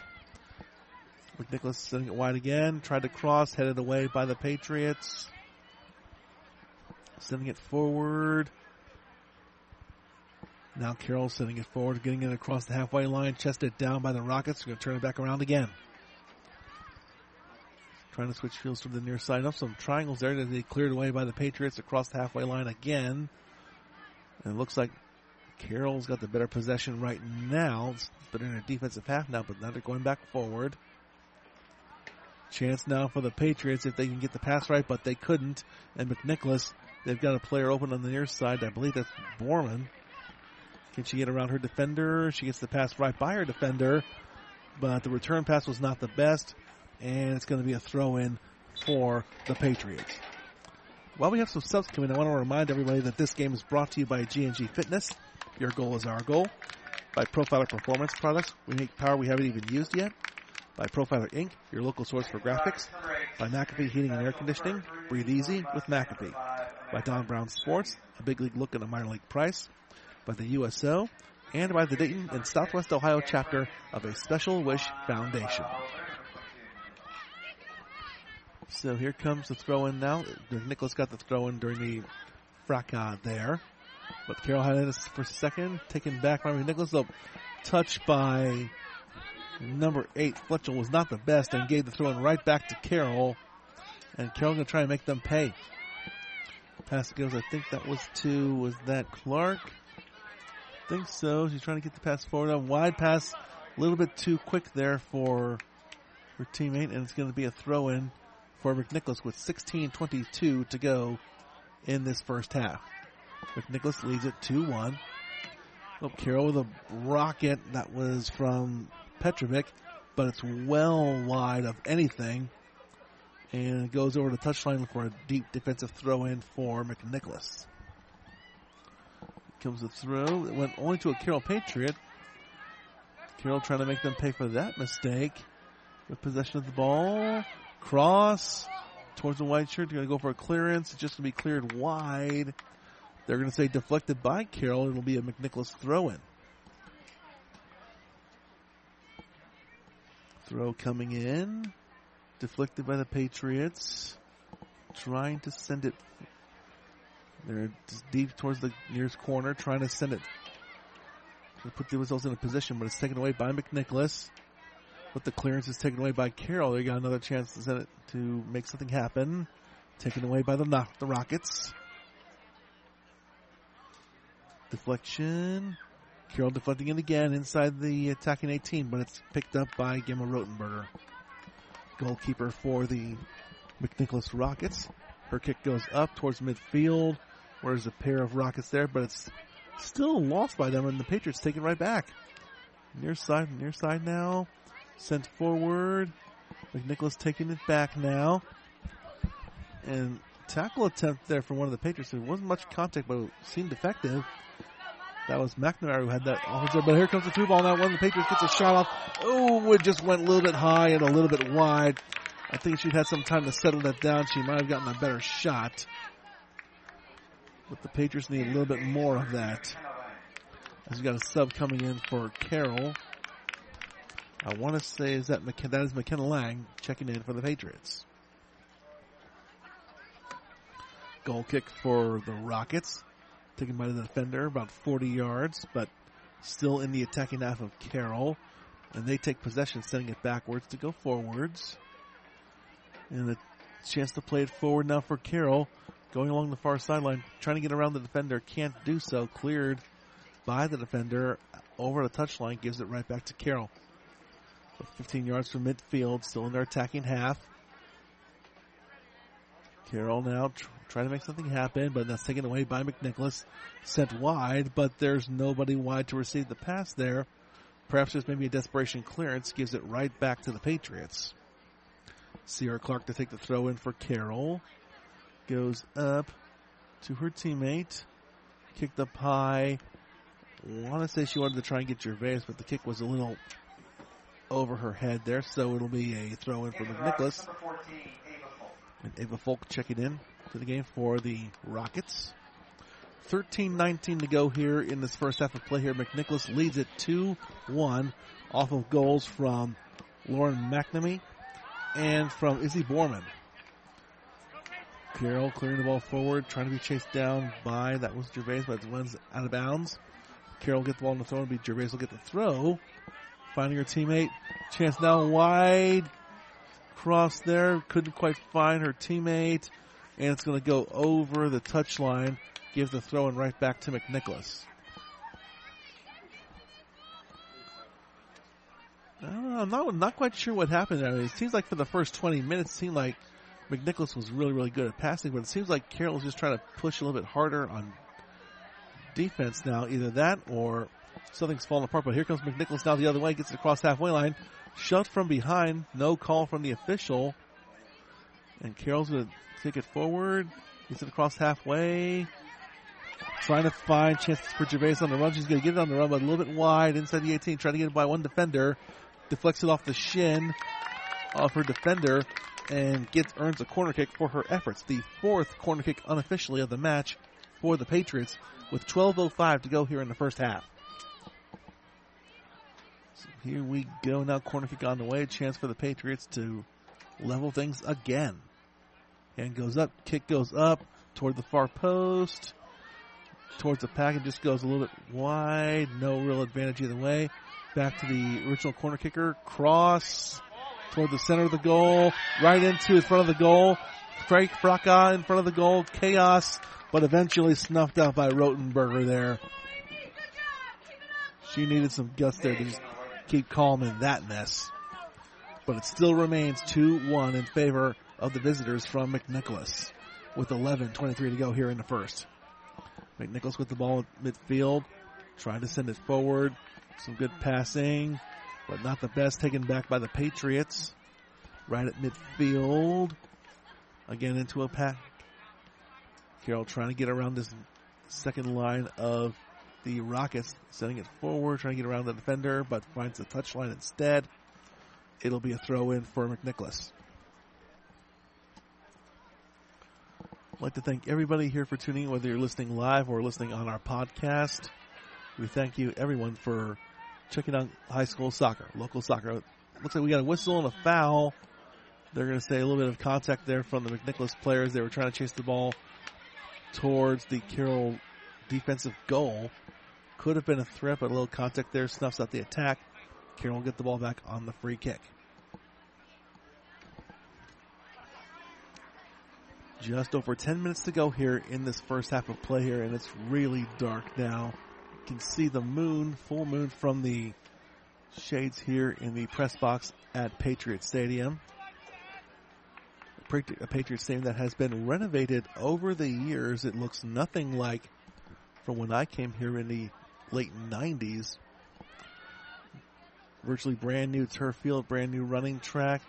S3: McNicholas sending it wide again. Tried to cross, headed away by the Patriots. Sending it forward. Now Carroll sending it forward, getting it across the halfway line, chested down by the Rockets. Going to turn it back around again. Trying to switch fields to the near side. Up some triangles there that they cleared away by the Patriots across the halfway line again. And it looks like Carroll's got the better possession right now. But in a defensive half now, but now they're going back forward. Chance now for the Patriots if they can get the pass right, but they couldn't. And McNicholas, they've got a player open on the near side. I believe that's Borman. Can she get around her defender? She gets the pass right by her defender, but the return pass was not the best, and it's going to be a throw in for the Patriots. While we have some subs coming, I want to remind everybody that this game is brought to you by G&G Fitness. Your goal is our goal. By Profiler Performance Products, we make power we haven't even used yet. By Profiler Inc., your local source for graphics. By McAfee Heating and Air Conditioning, breathe easy with McAfee. By Don Brown Sports, a big league look at a minor league price by the USO, and by the Dayton and Southwest Ohio chapter of a Special Wish Foundation. So here comes the throw in now. Nicholas got the throw in during the fracas there. But Carroll had it for second, taken back by Nicholas. So touch by number eight, Fletcher was not the best and gave the throw in right back to Carroll. And Carroll gonna try and make them pay. Pass goes, I think that was to, was that Clark? Think so. She's trying to get the pass forward. A wide pass, a little bit too quick there for her teammate, and it's going to be a throw in for McNicholas with 16.22 to go in this first half. McNicholas leads it 2 1. Oh, Carroll with a rocket that was from Petrovic, but it's well wide of anything. And it goes over the touchline for a deep defensive throw in for McNicholas. Comes the throw. It went only to a Carroll Patriot. Carroll trying to make them pay for that mistake. With possession of the ball. Cross towards the white shirt. They're going to go for a clearance. It's just going to be cleared wide. They're going to say deflected by Carroll. It'll be a McNicholas throw in. Throw coming in. Deflected by the Patriots. Trying to send it. They're deep towards the nearest corner, trying to send it. To put themselves in a position, but it's taken away by McNicholas. But the clearance is taken away by Carroll. They got another chance to send it to make something happen. Taken away by the the Rockets. Deflection. Carroll deflecting it again inside the attacking 18, but it's picked up by Gemma Rotenberger. Goalkeeper for the McNicholas Rockets. Her kick goes up towards midfield, where there's a pair of Rockets there, but it's still lost by them, and the Patriots take it right back. Near side, near side now. Sent forward. McNicholas taking it back now. And tackle attempt there from one of the Patriots. There wasn't much contact, but it seemed effective. That was McNamara who had that offensive. But here comes the two ball now. One of the Patriots gets a shot off. Oh, it just went a little bit high and a little bit wide. I think she'd had some time to settle that down. She might have gotten a better shot. But the Patriots need a little bit more of that. As we got a sub coming in for Carroll. I want to say is that McKenna, that is McKenna Lang checking in for the Patriots. Goal kick for the Rockets taken by the defender, about 40 yards, but still in the attacking half of Carroll. And they take possession, sending it backwards to go forwards. And a chance to play it forward now for Carroll. Going along the far sideline, trying to get around the defender, can't do so. Cleared by the defender over the touchline, gives it right back to Carroll. 15 yards from midfield, still in their attacking half. Carroll now tr- trying to make something happen, but that's taken away by McNicholas. Sent wide, but there's nobody wide to receive the pass there. Perhaps there's maybe a desperation clearance, gives it right back to the Patriots. Sierra Clark to take the throw in for Carroll. Goes up to her teammate. Kicked up high. Want to say she wanted to try and get Gervais, but the kick was a little over her head there, so it'll be a throw in for McNicholas. And Ava Folk checking in to the game for the Rockets. 13-19 to go here in this first half of play here. McNicholas leads it 2-1 off of goals from Lauren McNamee and from Izzy Borman. Carroll clearing the ball forward, trying to be chased down by, that was Gervais, but it runs out of bounds. Carroll get the ball in the throw, and be Gervais will get the throw. Finding her teammate. Chance now wide. Cross there. Couldn't quite find her teammate. And it's going to go over the touchline. Give the throw and right back to McNicholas. I'm not, not quite sure what happened there. It seems like for the first 20 minutes, it seemed like McNicholas was really, really good at passing, but it seems like Carroll was just trying to push a little bit harder on defense now. Either that or something's falling apart. But here comes McNicholas now the other way, gets it across halfway line, shoved from behind, no call from the official. And Carroll's to take it forward, gets it across halfway, trying to find chances for Gervais on the run. She's going to get it on the run, but a little bit wide inside the 18, trying to get it by one defender. Deflects it off the shin of her defender and gets earns a corner kick for her efforts. The fourth corner kick unofficially of the match for the Patriots with 12.05 to go here in the first half. So here we go now. Corner kick on the way. A Chance for the Patriots to level things again. And goes up. Kick goes up toward the far post. Towards the pack. It just goes a little bit wide. No real advantage either way. Back to the original corner kicker. Cross toward the center of the goal. Right into in front of the goal. Frank Fraka in front of the goal. Chaos. But eventually snuffed out by Rotenberger there. She needed some guts there to keep calm in that mess. But it still remains 2-1 in favor of the visitors from McNicholas with 11.23 to go here in the first. McNicholas with the ball at midfield, trying to send it forward. Some good passing, but not the best taken back by the Patriots. Right at midfield. Again into a pack. Carroll trying to get around this second line of the Rockets, sending it forward, trying to get around the defender, but finds the touchline instead. It'll be a throw in for McNicholas. I'd like to thank everybody here for tuning in, whether you're listening live or listening on our podcast. We thank you, everyone, for checking out high school soccer, local soccer. Looks like we got a whistle and a foul. They're going to say a little bit of contact there from the McNicholas players. They were trying to chase the ball towards the Carroll defensive goal. Could have been a threat, but a little contact there snuffs out the attack. Carroll will get the ball back on the free kick. Just over 10 minutes to go here in this first half of play here, and it's really dark now. Can see the moon, full moon from the shades here in the press box at Patriot Stadium. A Patriot Stadium that has been renovated over the years. It looks nothing like from when I came here in the late 90s. Virtually brand new turf field, brand new running track.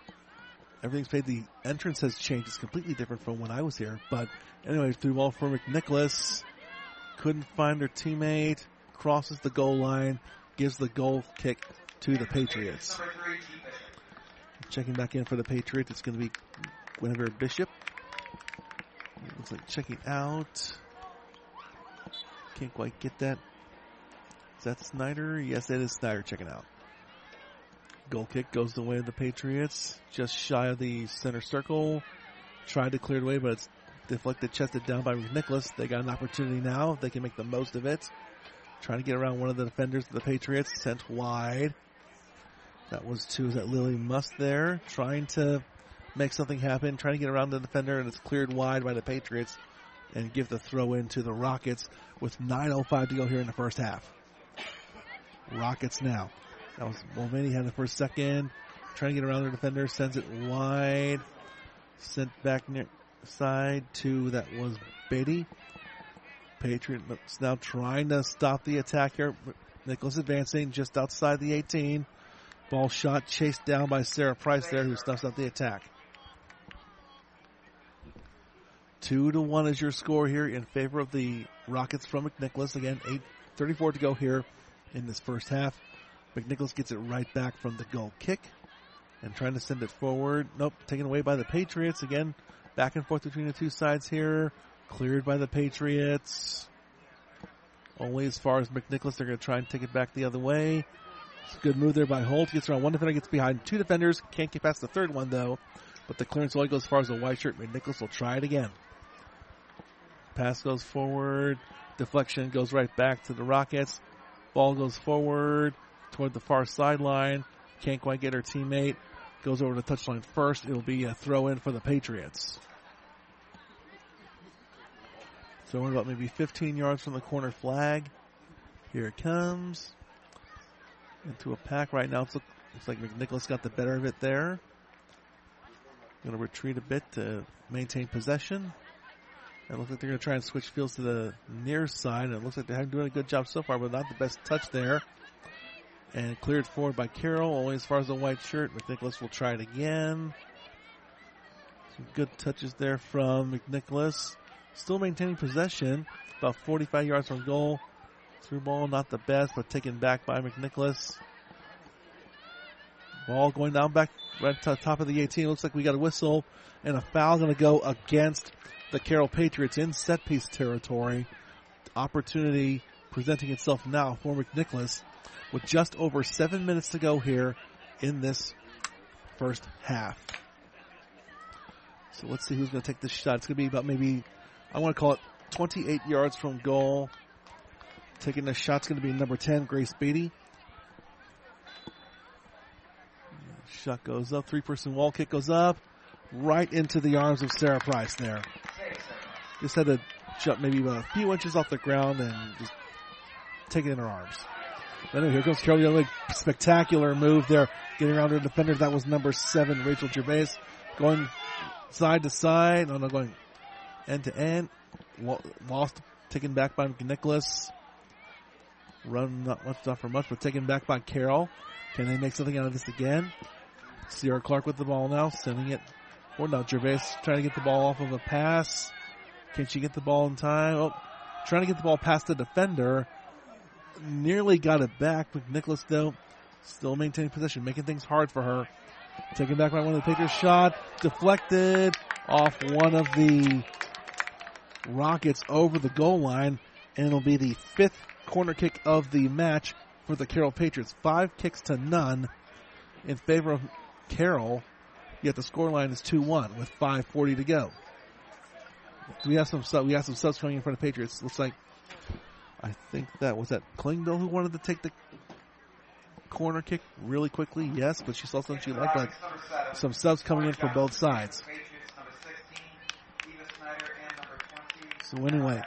S3: Everything's paid. The entrance has changed. It's completely different from when I was here. But anyway, through ball for McNicholas. Couldn't find her teammate. Crosses the goal line. Gives the goal kick to the Patriots. Checking back in for the Patriots. It's going to be Guinevere Bishop. Looks like checking out. Can't quite get that. Is that Snyder? Yes, that is Snyder checking out. Goal kick goes the way of the Patriots. Just shy of the center circle. Tried to clear it away, but it's deflected, chested down by Nicholas. They got an opportunity now. They can make the most of it. Trying to get around one of the defenders of the Patriots. Sent wide. That was to that Lily Must there. Trying to make something happen. Trying to get around the defender, and it's cleared wide by the Patriots. And give the throw in to the Rockets with 9.05 to go here in the first half. Rockets now. That was Mulvaney had the first second. Trying to get around the defender, sends it wide. Sent back near side to that was Beatty. Patriots now trying to stop the attack here. Advancing just outside the 18. Ball shot chased down by Sarah Price there who stuffs out the attack. Two to one is your score here in favor of the Rockets from McNicholas. Again, eight thirty-four to go here in this first half. McNicholas gets it right back from the goal kick and trying to send it forward. Nope, taken away by the Patriots. Again, back and forth between the two sides here. Cleared by the Patriots. Only as far as McNicholas. They're going to try and take it back the other way. It's a good move there by Holt. Gets around one defender, gets behind two defenders. Can't get past the third one though. But the clearance only goes as far as the white shirt. McNicholas will try it again. Pass goes forward. Deflection goes right back to the Rockets. Ball goes forward toward the far sideline. Can't quite get her teammate. Goes over the touchline first. It'll be a throw in for the Patriots. So we're about maybe 15 yards from the corner flag. Here it comes. Into a pack right now. Looks like McNicholas got the better of it there. Going to retreat a bit to maintain possession. It looks like they're going to try and switch fields to the near side. And it looks like they're doing a good job so far, but not the best touch there. And cleared forward by Carroll, only as far as the white shirt. McNicholas will try it again. Some good touches there from McNicholas. Still maintaining possession, about 45 yards from goal. Through ball, not the best, but taken back by McNicholas. Ball going down back right to the top of the 18. Looks like we got a whistle and a foul going to go against the Carroll Patriots in set piece territory. Opportunity presenting itself now for McNicholas. with just over seven minutes to go here in this first half. So let's see who's going to take this shot. It's going to be about maybe, I want to call it 28 yards from goal. Taking the shot's going to be number 10, Grace Beatty. Shot goes up, three person wall kick goes up, right into the arms of Sarah Price there. Just had to jump maybe a few inches off the ground and just take it in her arms. Then here comes Carroll Young, spectacular move there, getting around her defender. That was number seven, Rachel Gervais, going side to side. No, no, going end to end. Lost, taken back by Nicholas. Run not much, not for much, but taken back by Carroll. Can they make something out of this again? Sierra Clark with the ball now, sending it. Or now Gervais trying to get the ball off of a pass. Can she get the ball in time? Oh, trying to get the ball past the defender. Nearly got it back. McNicholas though, still maintaining possession, making things hard for her. Taken back by one of the Patriots shot, deflected off one of the Rockets over the goal line, and it'll be the fifth corner kick of the match for the Carroll Patriots. Five kicks to none in favor of Carroll, yet the scoreline is 2-1 with 5.40 to go. We have some we have some subs coming in for the Patriots. Looks like, I think that was that Klingbeil who wanted to take the corner kick really quickly. Yes, but she saw something she liked. Like some subs coming in for both sides. So anyway,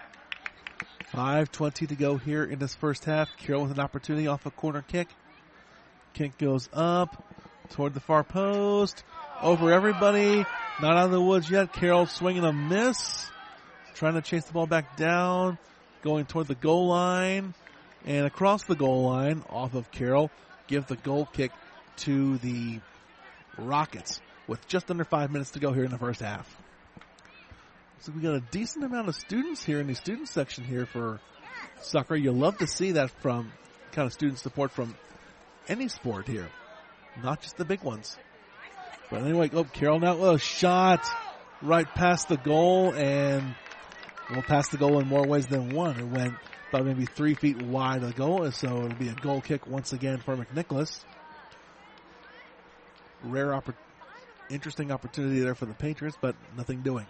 S3: 5.20 to go here in this first half. Carroll with an opportunity off a corner kick. Kick goes up toward the far post. Over everybody. Not out of the woods yet. Carroll swinging a miss. Trying to chase the ball back down. Going toward the goal line. And across the goal line off of Carroll. Give the goal kick to the Rockets with just under five minutes to go here in the first half. So we got a decent amount of students here in the student section here for soccer. You love to see that from kind of student support from any sport here, not just the big ones. But anyway, oh, Carroll now, oh, shot right past the goal and well, past the goal in more ways than one. It went about maybe three feet wide of the goal, so it'll be a goal kick once again for McNicholas. Rare oppor- interesting opportunity there for the Patriots, but nothing doing.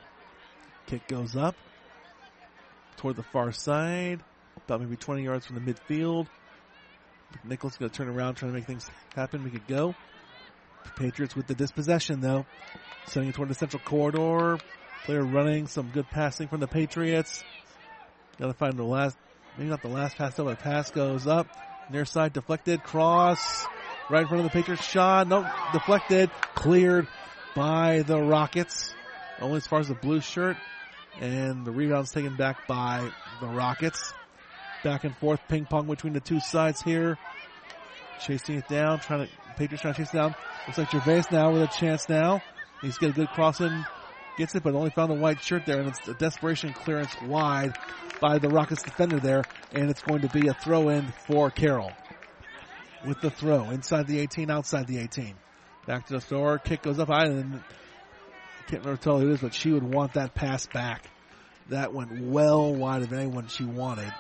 S3: Kick goes up toward the far side, about maybe 20 yards from the midfield. Nicholas going to turn around, trying to make things happen. We could go. Patriots with the dispossession though, sending it toward the central corridor. Player running, some good passing from the Patriots. Got to find the last, maybe not the last pass, though, but pass goes up. Near side deflected, cross, right in front of the Patriots shot. No, deflected, cleared by the Rockets. Only as far as the blue shirt. And the rebound's taken back by the Rockets. Back and forth ping pong between the two sides here. Chasing it down, trying to, Patriots trying to chase it down. Looks like Gervais now with a chance now. He's got a good cross in, gets it, but only found the white shirt there, and it's a desperation clearance wide by the Rockets defender there, and it's going to be a throw in for Carroll. With the throw, inside the 18, outside the 18. Back to the thrower, kick goes up high, and can't remember tell who it is, but she would want that pass back. That went well wide of anyone she wanted. I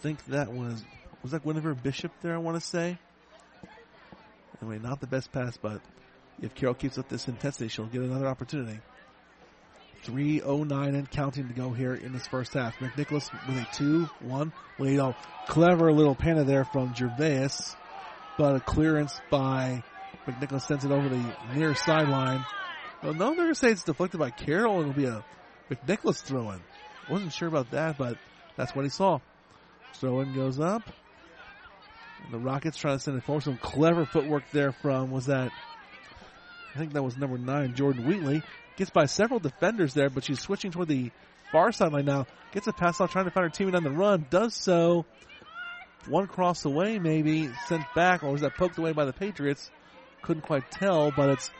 S3: think that was was that Guinevere Bishop there. I want to say. Anyway, not the best pass, but if Carroll keeps up this intensity, she'll get another opportunity. 3.09 and counting to go here in this first half. McNicholas with a 2-1 lead. Oh, clever little panna there from Gervais, but a clearance by McNicholas sends it over the near sideline. Well, no, they're going to say it's deflected by Carroll and it'll be a McNicholas throw in. Wasn't sure about that, but that's what he saw. Throw in goes up. And the Rockets trying to send it forward. Some clever footwork there from, was that, I think that was number nine, Jordan Wheatley. Gets by several defenders there, but she's switching toward the far sideline now. Gets a pass off, trying to find her teammate on the run. Does so. One cross away, maybe, sent back, or was that poked away by the Patriots? Couldn't quite tell, but it's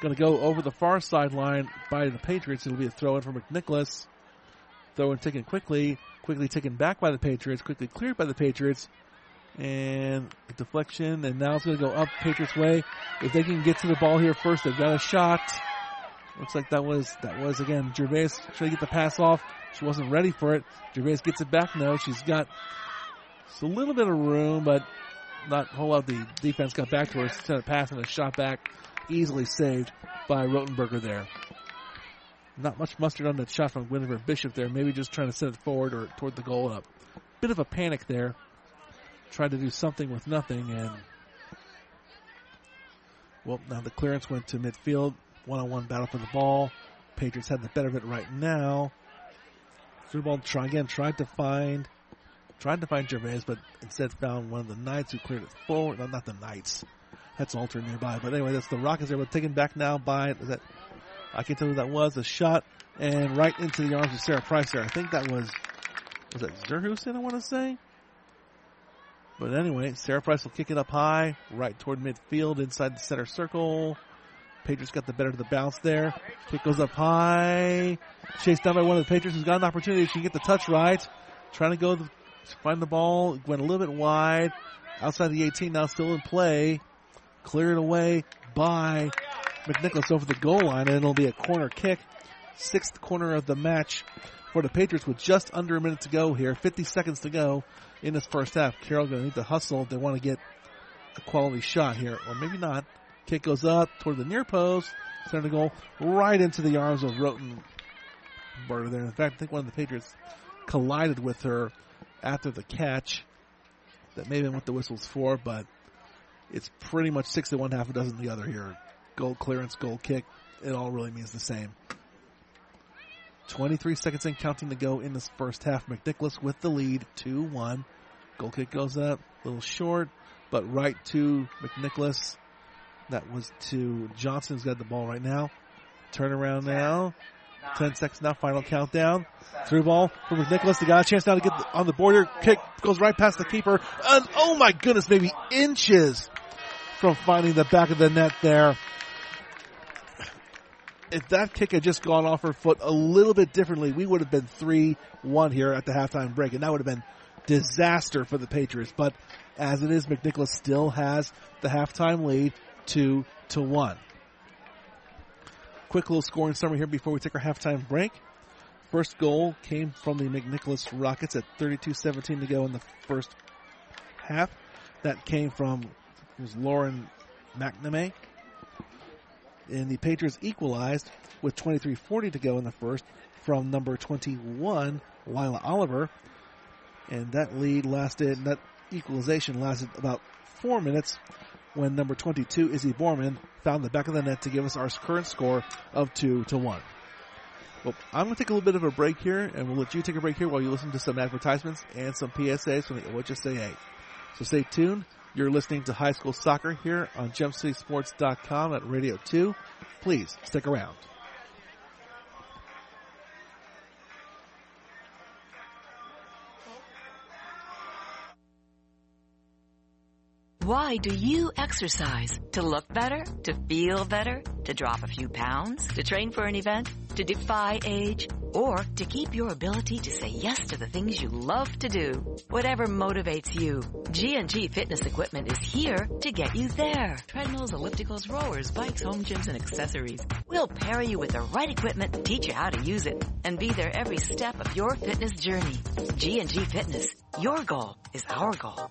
S3: going to go over the far sideline by the Patriots. It'll be a throw in for McNicholas. Throw in taken quickly, quickly taken back by the Patriots, quickly cleared by the Patriots. And deflection, and now it's going to go up Patriots' way. If they can get to the ball here first, they've got a shot. Looks like that was, that was again, Gervais trying to get the pass off. She wasn't ready for it. Gervais gets it back now. She's got It's a little bit of room, but not whole lot. The defense got back to her, sent a pass and a shot back, easily saved by Rotenberger there. Not much mustard on that shot from Guinevere Bishop there. Maybe just trying to send it forward or toward the goal. A bit of a panic there. Tried to do something with nothing, and well, now the clearance went to midfield. One-on-one battle for the ball. Patriots had the better of it right now. Through ball, try again. Tried to find, tried to find Gervais, but instead found one of the Knights who cleared it forward. No, not the Knights. That's Alter nearby. But anyway, that's the Rockets there. But taken back now by that I can't tell who that was. A shot and right into the arms of Sarah Price there. I think that was was that Zerhusen, I want to say. But anyway, Sarah Price will kick it up high, right toward midfield, inside the center circle. Patriots got the better of the bounce there. Kick goes up high. Chased down by one of the Patriots who's got an opportunity. She can get the touch right. Trying to go to find the ball. Went a little bit wide. Outside the 18 now still in play. Cleared away by McNicholas over the goal line and it'll be a corner kick. Sixth corner of the match for the Patriots with just under a minute to go here. 50 seconds to go in this first half. Carroll going to need to hustle if they want to get a quality shot here, or maybe not. Kick goes up toward the near post. Center goal right into the arms of Rotenberger there. In fact, I think one of the Patriots collided with her after the catch. That may have been what the whistle's for, but it's pretty much six to one, half a dozen the other here. Goal clearance, goal kick. It all really means the same. 23 seconds in counting to go in this first half. McNicholas with the lead, 2-1. Goal kick goes up, a little short, but right to McNicholas. That was to Johnson's got the ball right now. Turn around now. 10 seconds now, final countdown. Through ball for McNicholas. They got a chance now to get on the border. Kick goes right past the keeper. And oh my goodness, maybe inches from finding the back of the net there if that kick had just gone off her foot a little bit differently, we would have been 3-1 here at the halftime break, and that would have been disaster for the Patriots. But as it is, McNicholas still has the halftime lead, 2 to 1. Quick little scoring summary here before we take our halftime break. First goal came from the McNicholas Rockets at 32-17 to go in the first half. That came from was Lauren McNamee and the Patriots equalized with 23:40 to go in the first from number 21 Lila Oliver, and that lead lasted that equalization lasted about four minutes when number 22 Izzy Borman found the back of the net to give us our current score of two to one. Well, I'm going to take a little bit of a break here, and we'll let you take a break here while you listen to some advertisements and some PSAs from the OHSAA. So stay tuned. You're listening to high school soccer here on GemCitySports.com at Radio 2. Please stick around.
S5: Why do you exercise? To look better? To feel better? To drop a few pounds? To train for an event? To defy age? Or to keep your ability to say yes to the things you love to do? Whatever motivates you, G&G Fitness Equipment is here to get you there. Treadmills, ellipticals, rowers, bikes, home gyms, and accessories. We'll pair you with the right equipment, teach you how to use it, and be there every step of your fitness journey. G&G Fitness. Your goal is our goal.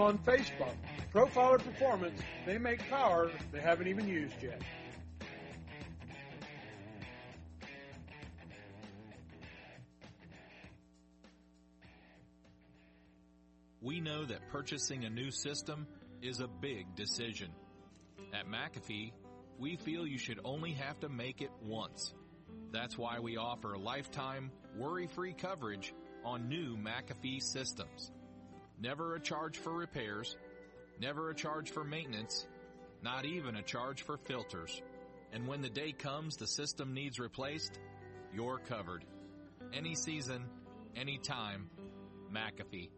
S6: on Facebook. Profiler Performance, they make power they haven't even used yet.
S7: We know that purchasing a new system is a big decision. At McAfee, we feel you should only have to make it once. That's why we offer lifetime, worry-free coverage on new McAfee systems. Never a charge for repairs, never a charge for maintenance, not even a charge for filters. And when the day comes the system needs replaced, you're covered. Any season, any time, McAfee.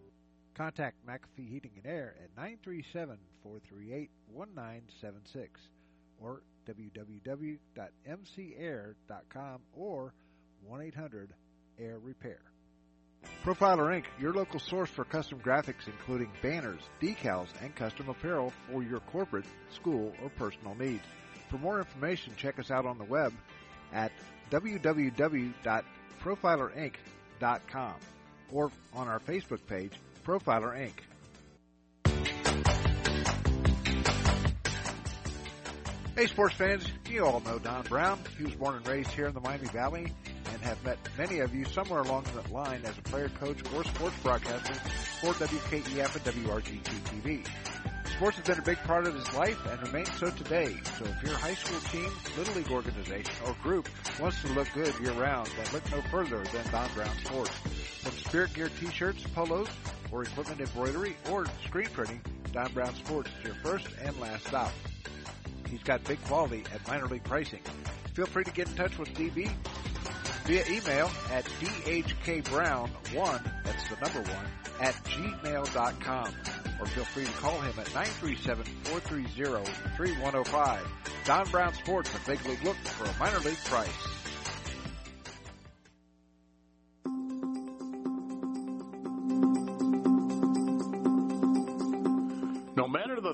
S8: Contact McAfee Heating and Air at 937 438 1976 or www.mcair.com or 1 800 Air Repair. Profiler Inc., your local source for custom graphics including banners, decals, and custom apparel for your corporate, school, or personal needs. For more information, check us out on the web at www.profilerinc.com or on our Facebook page, Profiler Inc. Hey, sports fans, you all know Don Brown. He was born and raised here in the Miami Valley have met many of you somewhere along that line as a player, coach, or sports broadcaster for WKEF and WRGT TV. Sports has been a big part of his life and remains so today. So if your high school team, little league organization, or group wants to look good year round, then look no further than Don Brown Sports. From spirit gear t-shirts, polos, or equipment embroidery, or screen printing, Don Brown Sports is your first and last stop. He's got big quality at minor league pricing. Feel free to get in touch with DB via email at dhkbrown1, that's the number one, at gmail.com. Or feel free to call him at 937-430-3105. Don Brown Sports, a big league look for a minor league price.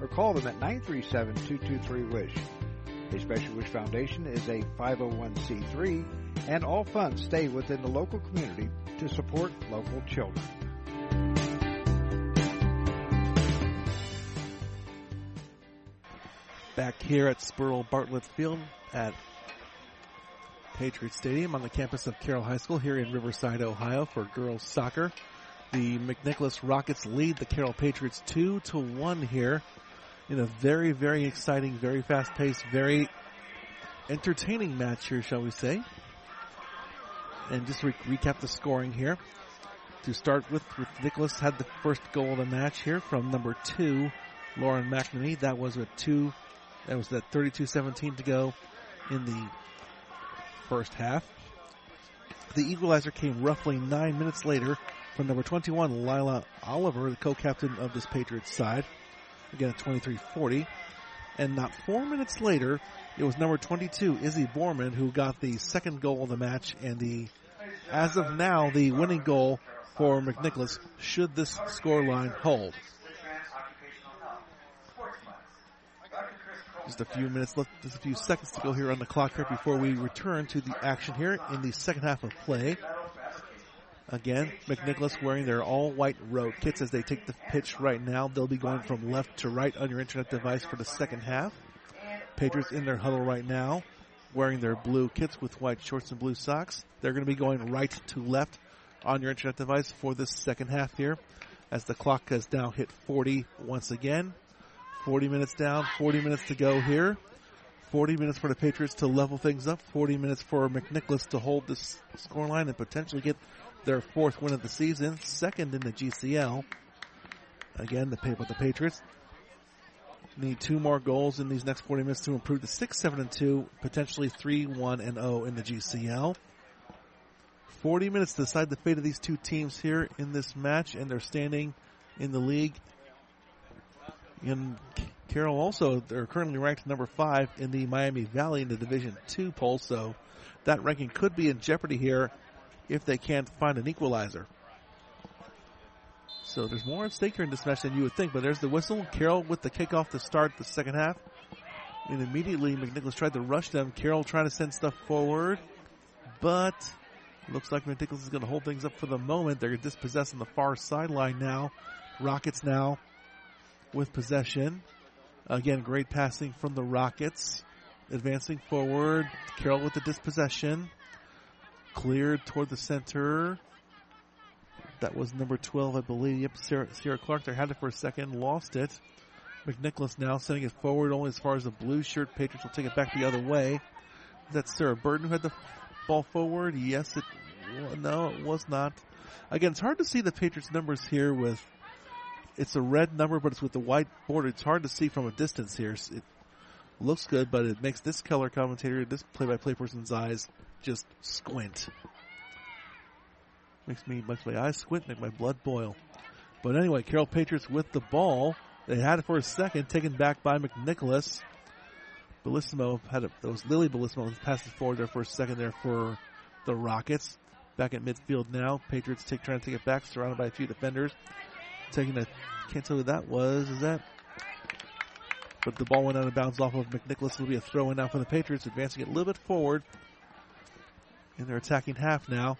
S8: or call them at 937-223-WISH. A Special Wish Foundation is a 501c3, and all funds stay within the local community to support local children.
S3: Back here at Spurl Bartlett Field at Patriot Stadium on the campus of Carroll High School here in Riverside, Ohio for girls soccer. The McNicholas Rockets lead the Carroll Patriots 2 to 1 here in a very, very exciting, very fast paced, very entertaining match here, shall we say. And just re- recap the scoring here. To start with, with Nicholas had the first goal of the match here from number two, Lauren McNamee. That was a two, that was that 32-17 to go in the first half. The equalizer came roughly nine minutes later from number 21, Lila Oliver, the co-captain of this Patriots side. Again, at 23-40. And not four minutes later, it was number 22, Izzy Borman, who got the second goal of the match and the, as of now, the winning goal for McNicholas should this scoreline hold. Just a few minutes left, just a few seconds to go here on the clock here before we return to the action here in the second half of play. Again, McNicholas wearing their all white road kits as they take the pitch right now. They'll be going from left to right on your internet device for the second half. Patriots in their huddle right now, wearing their blue kits with white shorts and blue socks. They're going to be going right to left on your internet device for this second half here as the clock has now hit 40 once again. 40 minutes down, 40 minutes to go here. 40 minutes for the Patriots to level things up, 40 minutes for McNicholas to hold this scoreline and potentially get their fourth win of the season, second in the GCL. Again, the the Patriots need two more goals in these next 40 minutes to improve to 6 7 and 2, potentially 3 1 and 0 in the GCL. 40 minutes to decide the fate of these two teams here in this match, and they're standing in the league in Carroll also they're currently ranked number five in the Miami Valley in the Division Two poll, so that ranking could be in jeopardy here if they can't find an equalizer. So there's more at stake here in this match than you would think, but there's the whistle. Carroll with the kickoff to start the second half. And immediately McNicholas tried to rush them. Carroll trying to send stuff forward, but looks like McNicholas is going to hold things up for the moment. They're dispossessed on the far sideline now. Rockets now with possession. Again, great passing from the Rockets. Advancing forward. Carroll with the dispossession. Cleared toward the center. That was number 12, I believe. Yep, Sarah, Sierra Clark there had it for a second, lost it. McNicholas now sending it forward only as far as the blue shirt. Patriots will take it back the other way. That's Sarah Burton who had the ball forward. Yes, it. No, it was not. Again, it's hard to see the Patriots numbers here with. It's a red number, but it's with the white border. It's hard to see from a distance here. It looks good, but it makes this color commentator, this play-by-play person's eyes just squint. Makes me, makes my eyes squint, make my blood boil. But anyway, Carroll Patriots with the ball. They had it for a second, taken back by McNicholas. Bellissimo had it, was Lily Bellissimo passed it forward there for a second there for the Rockets. Back at midfield now. Patriots take, trying to take it back, surrounded by a few defenders. Taking a, can't tell who that was. Is that? But the ball went out of bounds off of McNicholas. It'll be a throw in now for the Patriots, advancing it a little bit forward. In their attacking half now.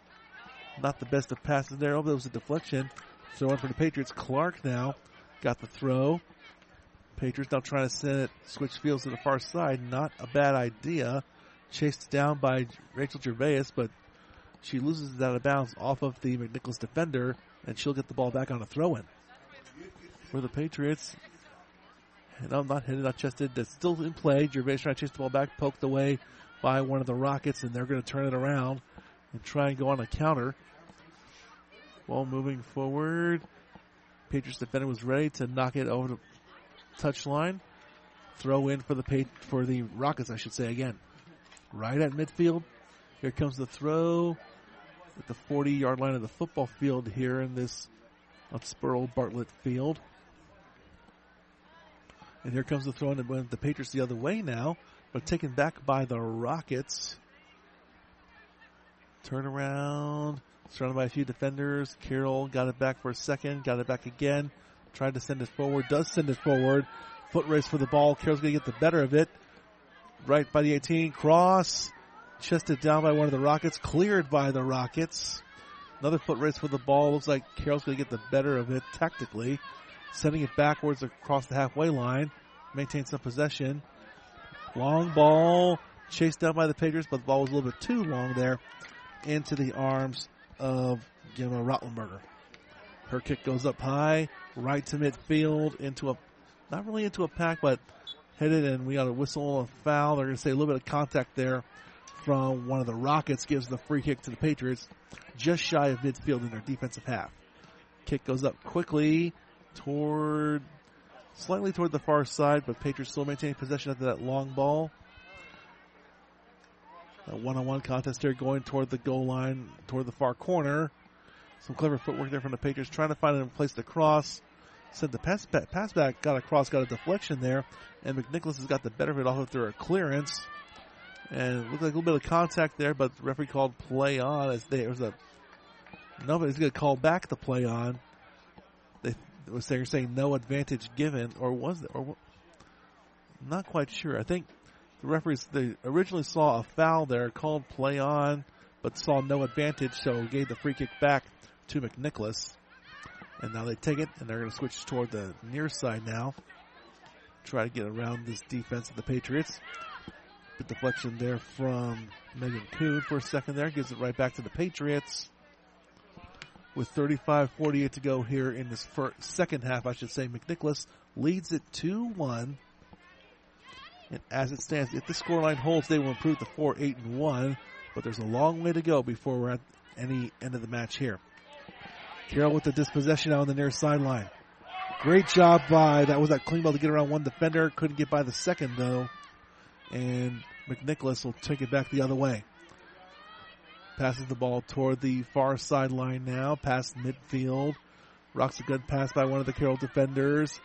S3: Not the best of passes there. Oh, there was a deflection. Throw in for the Patriots. Clark now got the throw. Patriots now trying to send it, switch fields to the far side. Not a bad idea. Chased down by Rachel Gervais, but she loses it out of bounds off of the McNichols defender, and she'll get the ball back on a throw in. For the Patriots, and I'm not headed, not chested. That's still in play. Gervais trying to chase the ball back, poked away by one of the Rockets, and they're going to turn it around and try and go on a counter. Ball moving forward. Patriots defender was ready to knock it over the touchline. Throw in for the for the Rockets, I should say again. Right at midfield. Here comes the throw at the 40 yard line of the football field here in this Spurl Bartlett field. And here comes the throw in the Patriots the other way now, but taken back by the Rockets. Turnaround. Surrounded by a few defenders. Carroll got it back for a second. Got it back again. Tried to send it forward. Does send it forward. Foot race for the ball. Carroll's going to get the better of it. Right by the 18. Cross. Chested down by one of the Rockets. Cleared by the Rockets. Another foot race for the ball. Looks like Carroll's going to get the better of it tactically. Sending it backwards across the halfway line. Maintain some possession. Long ball. Chased down by the Patriots, but the ball was a little bit too long there. Into the arms of Gemma Rotlenberger. Her kick goes up high, right to midfield, into a, not really into a pack, but headed, and we got a whistle, a foul. They're going to say a little bit of contact there from one of the Rockets, gives the free kick to the Patriots, just shy of midfield in their defensive half. Kick goes up quickly toward, slightly toward the far side, but Patriots still maintaining possession after that long ball. A one-on-one contest here going toward the goal line, toward the far corner. Some clever footwork there from the Patriots, trying to find a place to cross. Said the pass back, pass back got across, got a deflection there, and McNicholas has got the better of it of through a clearance. And looked like a little bit of contact there, but the referee called play on as there was a nobody's going to call back the play on. Was saying saying no advantage given, or was it? Or not quite sure. I think the referees they originally saw a foul there, called play on, but saw no advantage, so gave the free kick back to McNicholas. And now they take it, and they're going to switch toward the near side now. Try to get around this defense of the Patriots. Good deflection there from Megan Coon for a second there. Gives it right back to the Patriots. With 35-48 to go here in this first, second half, I should say, McNicholas leads it 2-1. And as it stands, if the scoreline holds, they will improve to 4 8 and 1. But there's a long way to go before we're at any end of the match here. Carroll with the dispossession out on the near sideline. Great job by, that was that clean ball to get around one defender. Couldn't get by the second though. And McNicholas will take it back the other way. Passes the ball toward the far sideline now, past midfield. Rocks a good pass by one of the Carroll defenders.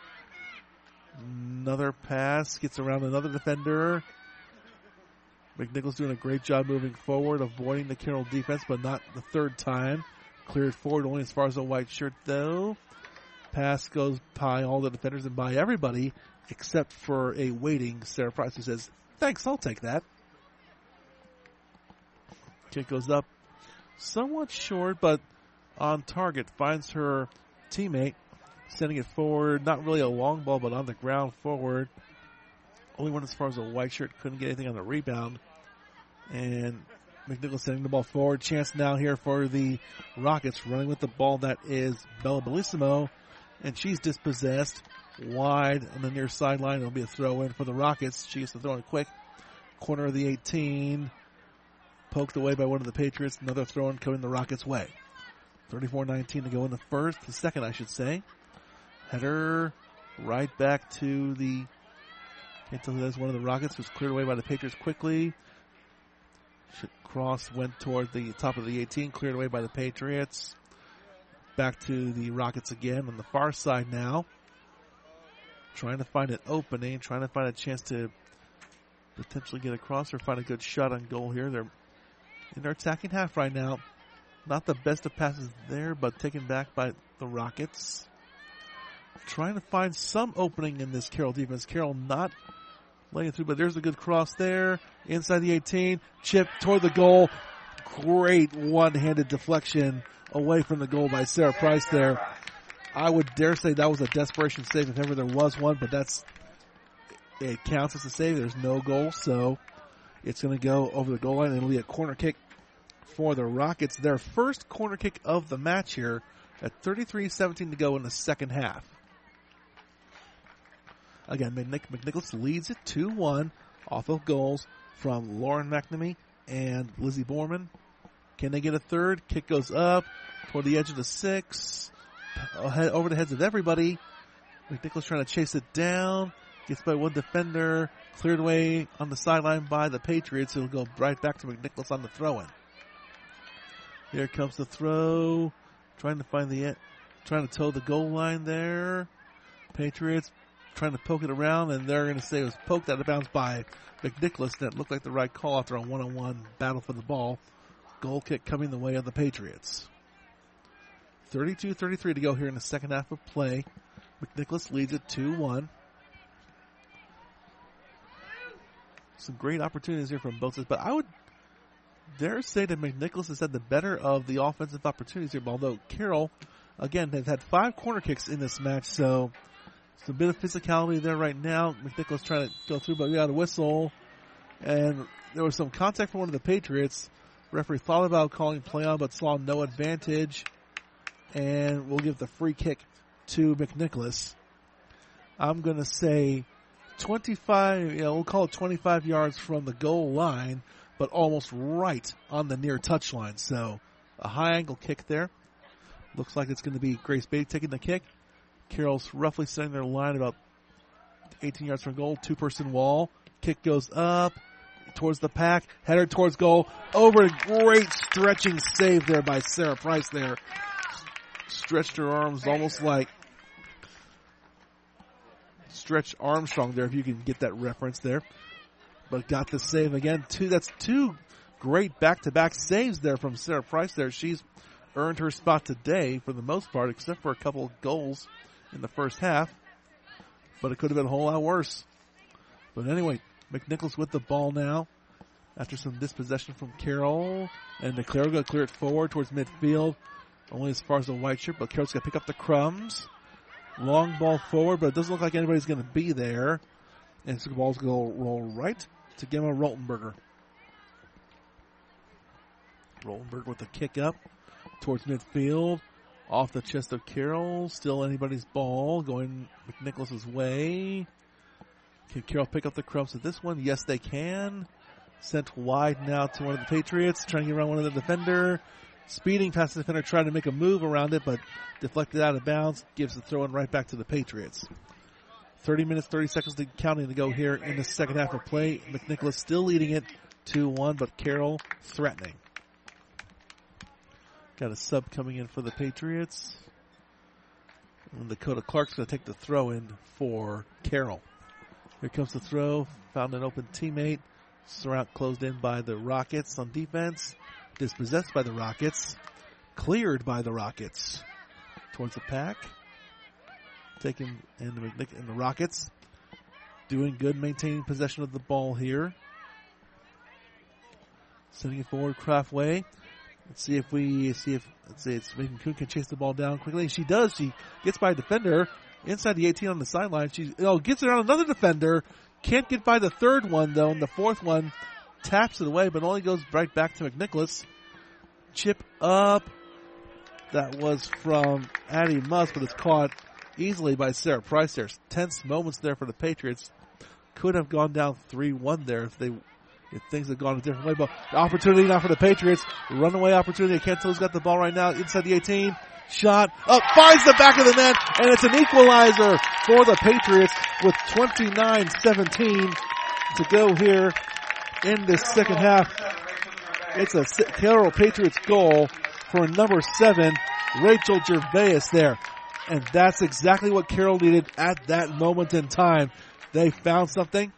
S3: Another pass gets around another defender. McNichols doing a great job moving forward, avoiding the Carroll defense, but not the third time. Cleared forward only as far as the white shirt, though. Pass goes by all the defenders and by everybody except for a waiting Sarah Price who says, Thanks, I'll take that. Kick goes up somewhat short, but on target. Finds her teammate, sending it forward. Not really a long ball, but on the ground forward. Only one as far as a white shirt. Couldn't get anything on the rebound. And McNichols sending the ball forward. Chance now here for the Rockets running with the ball that is Bella Bellissimo. And she's dispossessed wide on the near sideline. It'll be a throw in for the Rockets. She gets to throw in quick. Corner of the 18. Poked away by one of the Patriots. Another throw in coming the Rockets' way. 34-19 to go in the first, the second I should say. Header right back to the, can't tell who that's one of the Rockets was cleared away by the Patriots quickly. Cross went toward the top of the 18, cleared away by the Patriots. Back to the Rockets again on the far side now. Trying to find an opening, trying to find a chance to potentially get across or find a good shot on goal here. They're in their attacking half right now. Not the best of passes there, but taken back by the Rockets. Trying to find some opening in this Carroll defense. Carroll not laying through, but there's a good cross there. Inside the 18. Chip toward the goal. Great one-handed deflection away from the goal by Sarah Price there. I would dare say that was a desperation save if ever there was one, but that's, it counts as a save. There's no goal, so it's going to go over the goal line and it'll be a corner kick for the Rockets. Their first corner kick of the match here at 33-17 to go in the second half. Again, McNichols leads it 2-1 off of goals from Lauren McNamee and Lizzie Borman. Can they get a third? Kick goes up toward the edge of the six, uh, over the heads of everybody. McNichols trying to chase it down, gets by one defender, cleared away on the sideline by the Patriots. It'll go right back to McNichols on the throw-in. Here comes the throw, trying to find the, trying to toe the goal line there. Patriots trying to poke it around, and they're going to say it was poked out of bounds by McNichols. That looked like the right call after a one-on-one battle for the ball. Goal kick coming the way of the Patriots. 32-33 to go here in the second half of play. McNichols leads it 2-1. Some great opportunities here from both sides, but I would dare say that McNicholas has had the better of the offensive opportunities here, although Carroll, again, they've had five corner kicks in this match, so it's a bit of physicality there right now. McNicholas trying to go through, but we got a whistle. And there was some contact from one of the Patriots. Referee thought about calling play on, but saw no advantage. And we'll give the free kick to McNicholas. I'm going to say 25, you know, we'll call it 25 yards from the goal line, but almost right on the near touch line. So a high angle kick there. Looks like it's going to be Grace Beatty taking the kick. Carroll's roughly setting their line about 18 yards from goal, two person wall. Kick goes up towards the pack, header towards goal, over a great stretching save there by Sarah Price there. Stretched her arms almost like Stretch Armstrong there, if you can get that reference there. But got the save again. Two, that's two great back-to-back saves there from Sarah Price there. She's earned her spot today for the most part, except for a couple goals in the first half. But it could have been a whole lot worse. But anyway, McNichols with the ball now. After some dispossession from Carroll. And DeClaro going to clear it forward towards midfield. Only as far as the white shirt, but Carroll's going to pick up the crumbs. Long ball forward, but it doesn't look like anybody's going to be there. And so the ball's going to roll right to Gemma Roltenberger. Roltenberg with the kick up towards midfield. Off the chest of Carroll. Still anybody's ball going McNichols' way. Can Carroll pick up the crumbs of this one? Yes, they can. Sent wide now to one of the Patriots. Trying to get around one of the defender. Speeding past the defender, trying to make a move around it, but deflected out of bounds. Gives the throw in right back to the Patriots. 30 minutes, 30 seconds to counting to go here in the second half of play. McNicholas still leading it 2-1, but Carroll threatening. Got a sub coming in for the Patriots. And Dakota Clark's going to take the throw in for Carroll. Here comes the throw. Found an open teammate. Surround closed in by the Rockets on defense. Dispossessed by the Rockets. Cleared by the Rockets. Towards the pack. Taking and the, and the Rockets doing good maintaining possession of the ball here. Sending it forward Craftway. Let's see if we see if let's see it's making Kuhn can chase the ball down quickly. She does. She gets by a defender inside the 18 on the sideline. She oh gets around another defender. Can't get by the third one though, and the fourth one taps it away, but only goes right back to McNicholas. Chip up. That was from Addie Musk, but it's caught easily by Sarah Price There's Tense moments there for the Patriots. Could have gone down 3-1 there if they if things had gone a different way. But opportunity now for the Patriots. Runaway opportunity. Kento's got the ball right now inside the 18. Shot up, finds the back of the net, and it's an equalizer for the Patriots with 29-17 to go here in this second half. It's a Carroll Patriots goal for number seven, Rachel Gervais there. And that's exactly what Carroll needed at that moment in time. They found something,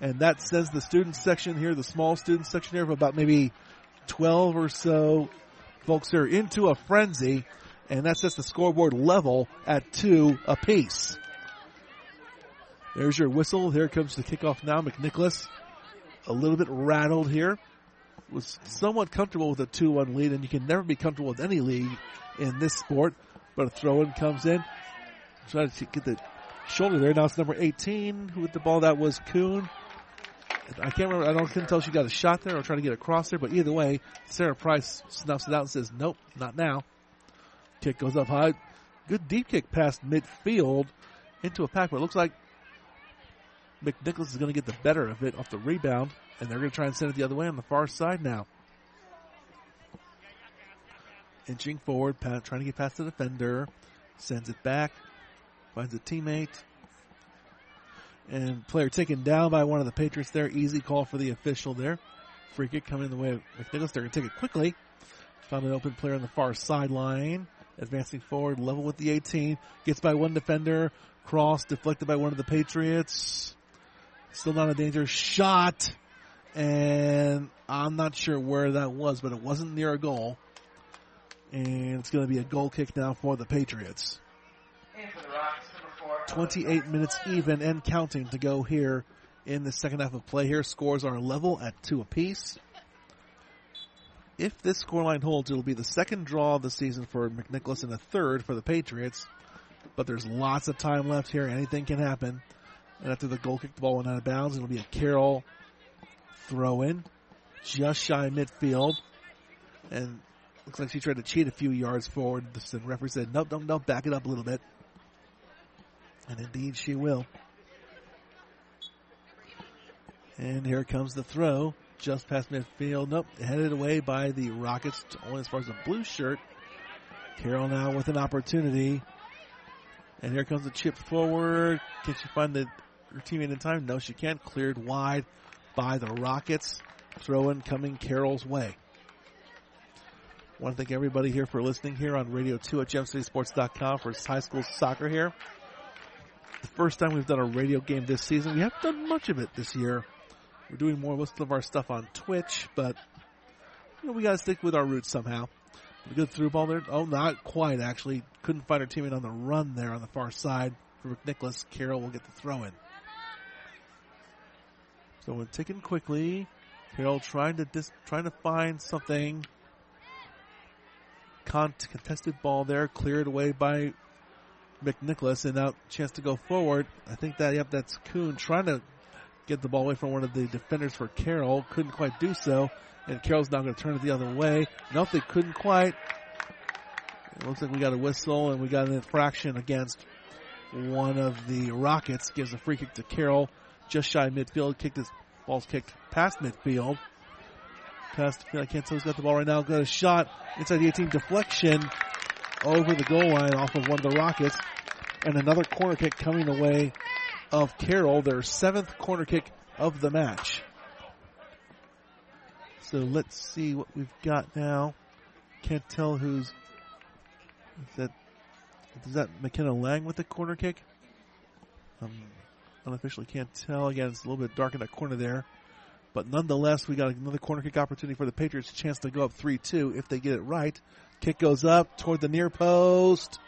S3: and that sends the student section here, the small student section here of about maybe 12 or so folks here into a frenzy, and that sets the scoreboard level at two apiece. There's your whistle. Here comes the kickoff now. McNicholas, a little bit rattled here, was somewhat comfortable with a 2-1 lead, and you can never be comfortable with any lead in this sport. But a throw in comes in. Trying to get the shoulder there. Now it's number 18 with the ball. That was Kuhn. I can't remember. I don't couldn't tell if she got a shot there or trying to get across there. But either way, Sarah Price snuffs it out and says, "Nope, not now." Kick goes up high. Good deep kick past midfield into a pack, but it looks like McNicholas is going to get the better of it off the rebound, and they're going to try and send it the other way on the far side now inching forward, trying to get past the defender, sends it back, finds a teammate, and player taken down by one of the Patriots there. Easy call for the official there. Free kick coming in the way of McNicholas. They're going to take it quickly. Found an open player on the far sideline. Advancing forward, level with the 18. Gets by one defender. Cross deflected by one of the Patriots. Still not a dangerous shot. And I'm not sure where that was, but it wasn't near a goal. And it's going to be a goal kick now for the Patriots. 28 minutes even and counting to go here in the second half of play here. Scores are level at two apiece. If this scoreline holds, it'll be the second draw of the season for McNicholas and the third for the Patriots. But there's lots of time left here. Anything can happen. And after the goal kick, the ball went out of bounds. It'll be a Carroll throw in, just shy midfield. And Looks like she tried to cheat a few yards forward. The referee said, nope, nope, nope, back it up a little bit. And indeed she will. And here comes the throw. Just past midfield. Nope. Headed away by the Rockets, only as far as the blue shirt. Carroll now with an opportunity. And here comes the chip forward. Can she find the her teammate in time? No, she can't. Cleared wide by the Rockets. Throw in coming Carroll's way. I want to thank everybody here for listening here on Radio 2 at GemCitySports.com for high school soccer here. The first time we've done a radio game this season. We haven't done much of it this year. We're doing more most of our stuff on Twitch, but you know, we gotta stick with our roots somehow. A good through ball there. Oh, not quite actually. Couldn't find her teammate on the run there on the far side for McNicholas. Carroll will get the throw in. So we're ticking quickly. Carroll trying to dis- trying to find something contested ball there, cleared away by McNicholas, and now chance to go forward. I think that, yep, that's Kuhn trying to get the ball away from one of the defenders for Carroll. Couldn't quite do so, and Carroll's now going to turn it the other way. Nothing. couldn't quite. It looks like we got a whistle, and we got an infraction against one of the Rockets. Gives a free kick to Carroll, just shy midfield. Kicked his ball's kicked past midfield. Past, I can't tell who's got the ball right now. Got a shot inside the 18 deflection over the goal line off of one of the Rockets. And another corner kick coming away of Carroll, their seventh corner kick of the match. So let's see what we've got now. Can't tell who's that Is that McKenna Lang with the corner kick? Um, unofficially can't tell. Again, it's a little bit dark in that corner there. But nonetheless, we got another corner kick opportunity for the Patriots. Chance to go up 3-2 if they get it right. Kick goes up toward the near post.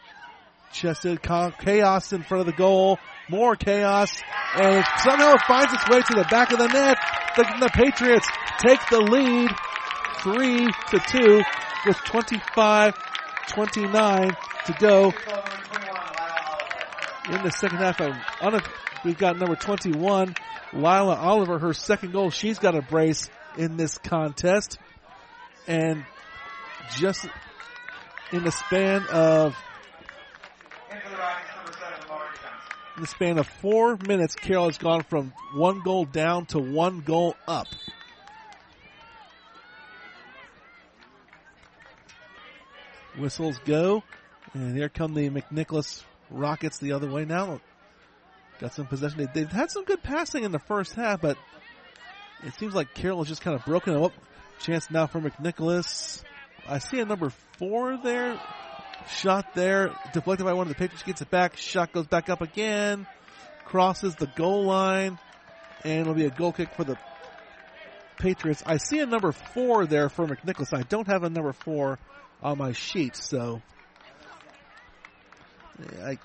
S3: Chested chaos in front of the goal. More chaos. And somehow it finds its way to the back of the net. The, the Patriots take the lead 3 to 2 with 25 29 to go in the second half. We've got number 21, Lila Oliver, her second goal. She's got a brace in this contest. And just in the span of in the span of four minutes, Carroll has gone from one goal down to one goal up. Whistles go, and here come the McNicholas Rockets the other way now. Got some possession. They, have had some good passing in the first half, but it seems like Carroll has just kind of broken up. Chance now for McNicholas. I see a number four there. Shot there, deflected by one of the Patriots, gets it back. Shot goes back up again, crosses the goal line, and it'll be a goal kick for the Patriots. I see a number four there for McNicholas. I don't have a number four on my sheet, so I,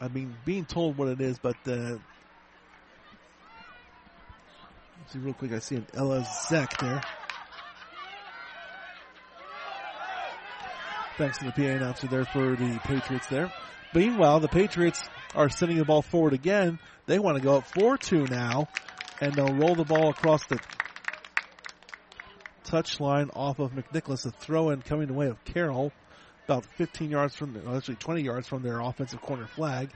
S3: I mean, being told what it is, but uh, see real quick. I see an Ella Zek there. Thanks to the PA announcer there for the Patriots there. Meanwhile, the Patriots are sending the ball forward again. They want to go up 4-2 now, and they'll roll the ball across the touchline off of McNicholas. A throw in coming the way of Carroll, about 15 yards from, well, actually 20 yards from their offensive corner flag.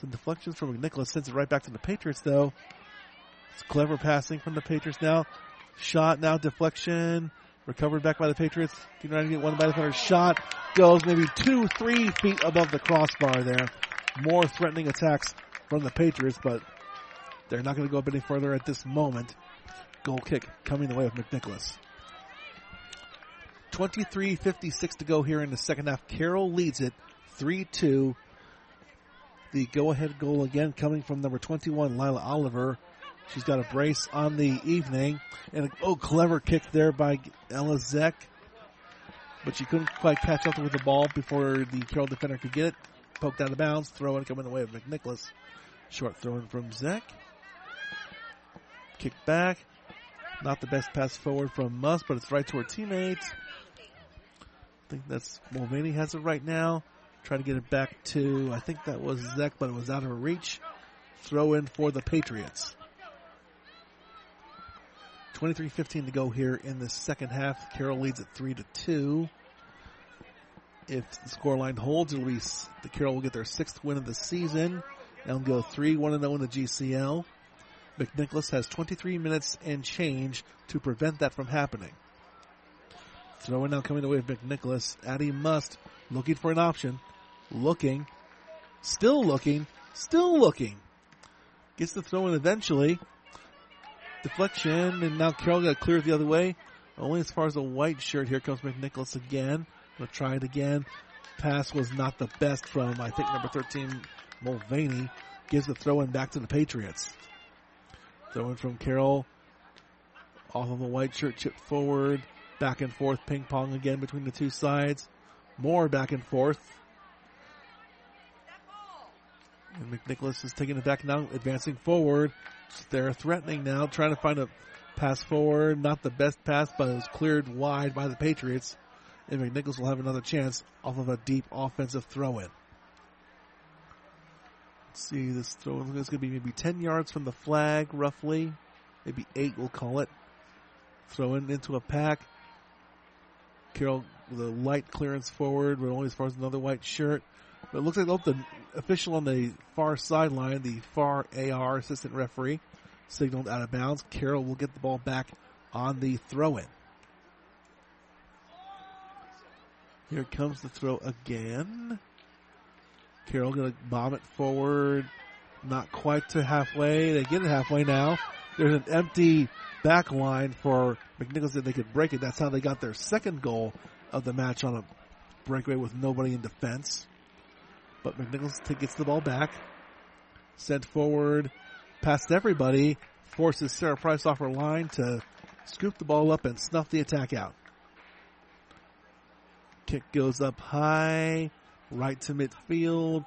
S3: Some deflections from McNicholas sends it right back to the Patriots though. It's clever passing from the Patriots now. Shot now, deflection. Recovered back by the Patriots. To get one by the defender. Shot goes maybe two, three feet above the crossbar there. More threatening attacks from the Patriots, but they're not going to go up any further at this moment. Goal kick coming the way of McNicholas. 23.56 to go here in the second half. Carroll leads it 3-2. The go-ahead goal again coming from number 21, Lila Oliver. She's got a brace on the evening. And a, oh, clever kick there by Ella Zek. But she couldn't quite catch up with the ball before the Carroll defender could get it. Poked out of bounds. Throw in coming the way of McNicholas. Short throw in from Zek. Kick back. Not the best pass forward from Musk, but it's right to her teammate. I think that's Mulvaney has it right now. Trying to get it back to, I think that was Zek, but it was out of reach. Throw in for the Patriots. 23-15 to go here in the second half. Carroll leads at 3 to 2. If the scoreline holds, it'll be the Carroll will get their sixth win of the season and go 3-1 0 in the GCL. McNicholas has 23 minutes and change to prevent that from happening. Throwing now coming the way of McNicholas. Addie Must looking for an option. Looking. Still looking. Still looking. Gets the throw in eventually. Deflection, and now Carroll got cleared the other way. Only as far as the white shirt. Here comes McNicholas again. We'll try it again. Pass was not the best from, I think, number 13, Mulvaney. Gives the throw in back to the Patriots. Throwing from Carroll. Off of a white shirt, chip forward. Back and forth, ping pong again between the two sides. More back and forth. And McNicholas is taking it back now, advancing forward. They're threatening now, trying to find a pass forward. Not the best pass, but it was cleared wide by the Patriots. And McNicholas will have another chance off of a deep offensive throw in. Let's see, this throw is going to be maybe 10 yards from the flag, roughly. Maybe 8, we'll call it. Throw in into a pack. Carroll with a light clearance forward, but only as far as another white shirt. But it looks like oh, the official on the far sideline, the far AR assistant referee, signaled out of bounds. Carroll will get the ball back on the throw in. Here comes the throw again. Carroll gonna bomb it forward. Not quite to halfway. They get it halfway now. There's an empty back line for McNichols that they could break it. That's how they got their second goal of the match on a breakaway with nobody in defense. But McNichols gets the ball back. Sent forward past everybody. Forces Sarah Price off her line to scoop the ball up and snuff the attack out. Kick goes up high, right to midfield.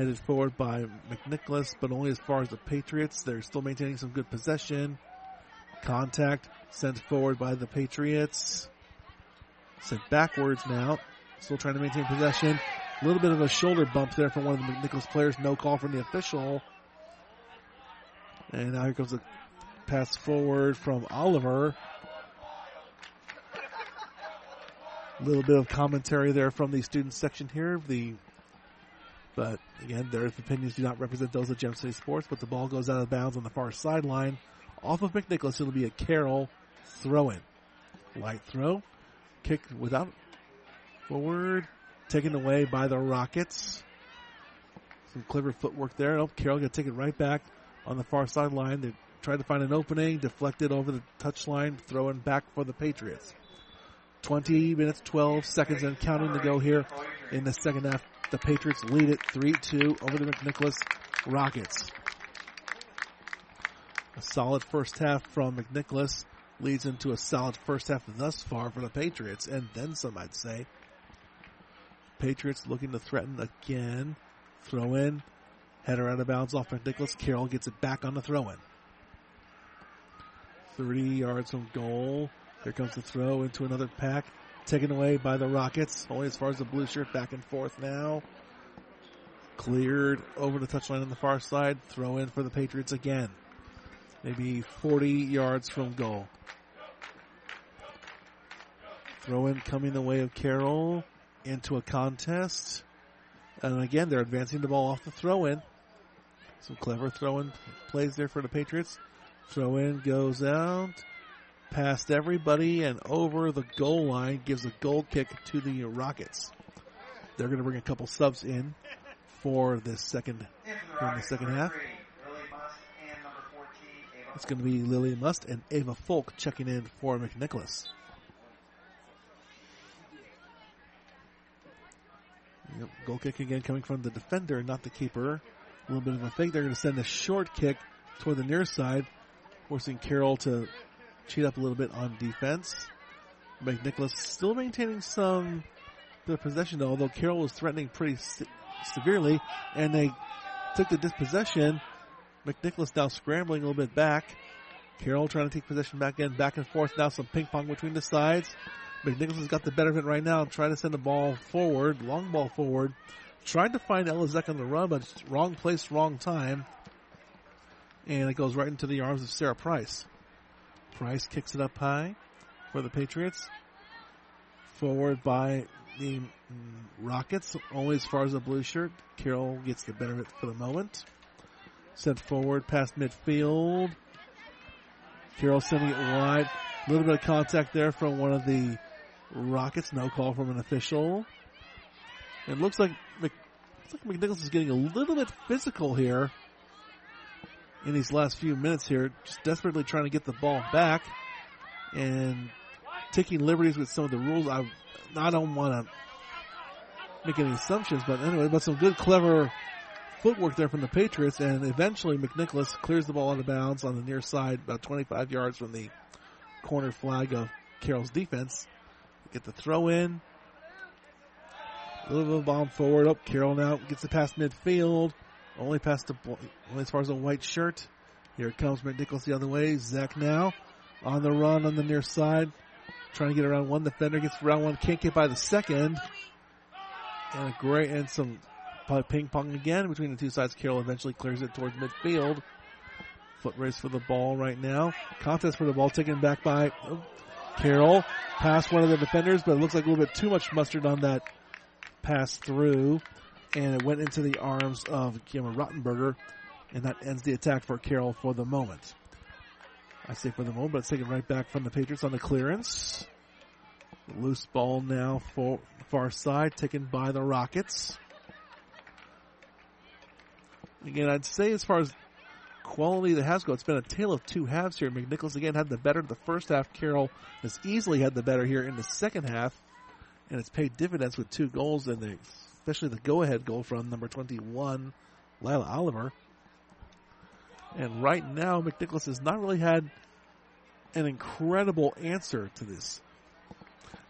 S3: Headed forward by McNicholas, but only as far as the Patriots. They're still maintaining some good possession. Contact sent forward by the Patriots. Sent backwards now. Still trying to maintain possession. A little bit of a shoulder bump there from one of the McNicholas players. No call from the official. And now here comes a pass forward from Oliver. A little bit of commentary there from the student section here. The but again, their opinions do not represent those of Gem City Sports. But the ball goes out of bounds on the far sideline, off of McNicholas. It'll be a Carroll throw in, light throw, kick without forward, taken away by the Rockets. Some clever footwork there. Oh, Carroll gonna take it right back on the far sideline. They tried to find an opening, deflected over the touchline, throwing back for the Patriots. 20 minutes, 12 seconds and counting to go here in the second half. The Patriots lead it 3-2 over the McNicholas Rockets. A solid first half from McNicholas leads into a solid first half thus far for the Patriots, and then some, I'd say. Patriots looking to threaten again. Throw in. Header out of bounds off McNicholas. Carroll gets it back on the throw in. 30 yards from goal. Here comes the throw into another pack. Taken away by the Rockets. Only as far as the blue shirt. Back and forth now. Cleared over the touchline on the far side. Throw in for the Patriots again. Maybe 40 yards from goal. Throw in coming the way of Carroll into a contest. And again, they're advancing the ball off the throw in. Some clever throw in plays there for the Patriots. Throw in goes out past everybody and over the goal line gives a goal kick to the Rockets. They're going to bring a couple subs in for this second in the second half. It's going to be Lily Must and Ava Folk checking in for McNicholas. Yep, goal kick again coming from the defender, not the keeper. A little bit of a fake. They're going to send a short kick toward the near side, forcing Carroll to cheat up a little bit on defense. McNicholas still maintaining some the possession, although Carroll was threatening pretty se- severely, and they took the dispossession. McNicholas now scrambling a little bit back. Carroll trying to take possession back in, back and forth. Now some ping pong between the sides. McNicholas has got the better of it right now, trying to send the ball forward, long ball forward. Trying to find Ella Zek on the run, but wrong place, wrong time. And it goes right into the arms of Sarah Price. Price kicks it up high for the Patriots. Forward by the mm, Rockets, only as far as the blue shirt. Carroll gets the better of it for the moment. Sent forward past midfield. Carroll sending it wide. A little bit of contact there from one of the Rockets. No call from an official. It looks like, Mc, looks like McNicholas is getting a little bit physical here in these last few minutes here, just desperately trying to get the ball back and taking liberties with some of the rules. I, I don't want to make any assumptions, but anyway, but some good, clever footwork there from the Patriots, and eventually McNicholas clears the ball out of bounds on the near side, about 25 yards from the corner flag of Carroll's defense. Get the throw in. A little bit of a bomb forward. Up, oh, Carroll now gets it past midfield. Only past the only as far as a white shirt. Here comes McNicholas the other way. Zach now on the run on the near side, trying to get around one defender. Gets around one, can't get by the second. And a great and some ping pong again between the two sides. Carroll eventually clears it towards midfield. Foot race for the ball right now. Contest for the ball taken back by oh, Carroll. Past one of the defenders, but it looks like a little bit too much mustard on that pass through and it went into the arms of Gemma Rottenberger, and that ends the attack for Carroll for the moment. I say for the moment, but it's taken right back from the Patriots on the clearance. Loose ball now for far side, taken by the Rockets. Again, I'd say as far as quality that has go, it's been a tale of two halves here. McNichols again had the better the first half. Carroll has easily had the better here in the second half, and it's paid dividends with two goals in the especially the go-ahead goal from number 21, Lila Oliver. And right now, McNicholas has not really had an incredible answer to this.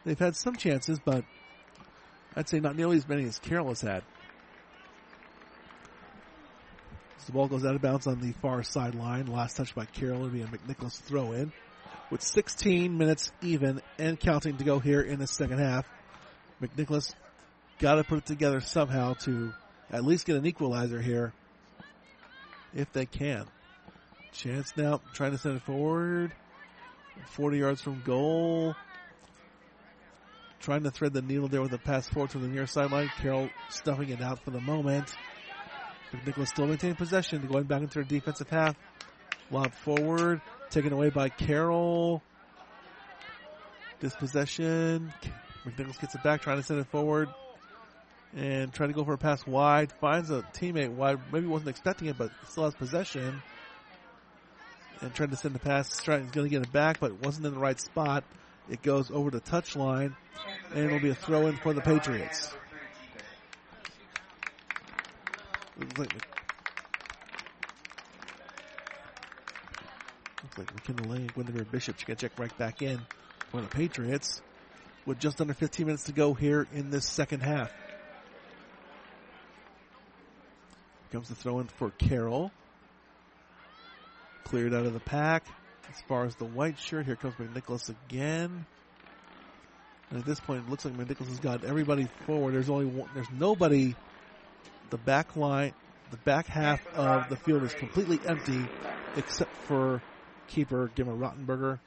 S3: They've had some chances, but I'd say not nearly as many as Carroll has had. As the ball goes out of bounds on the far sideline. Last touch by Carroll will be a McNicholas throw in. With 16 minutes even and counting to go here in the second half, McNicholas got to put it together somehow to at least get an equalizer here if they can. Chance now trying to send it forward. 40 yards from goal. Trying to thread the needle there with a pass forward to the near sideline. Carroll stuffing it out for the moment. McNicholas still maintaining possession, going back into their defensive half. Lob forward, taken away by Carroll. Dispossession. McNicholas gets it back, trying to send it forward. And trying to go for a pass wide. Finds a teammate wide. Maybe wasn't expecting it, but still has possession. And trying to send the pass. Trying, going to get it back, but it wasn't in the right spot. It goes over the touchline. And it'll be a throw in for the Patriots. Looks like, McKinley Lane, Guinevere Bishop should get checked right back in for the Patriots with just under 15 minutes to go here in this second half. Comes the throw in for Carroll. Cleared out of the pack. As far as the white shirt, here comes McNicholas again. And at this point, it looks like McNicholas has got everybody forward. There's only one, there's nobody. The back line, the back half of the field is completely empty, except for keeper Gemma Rottenberger.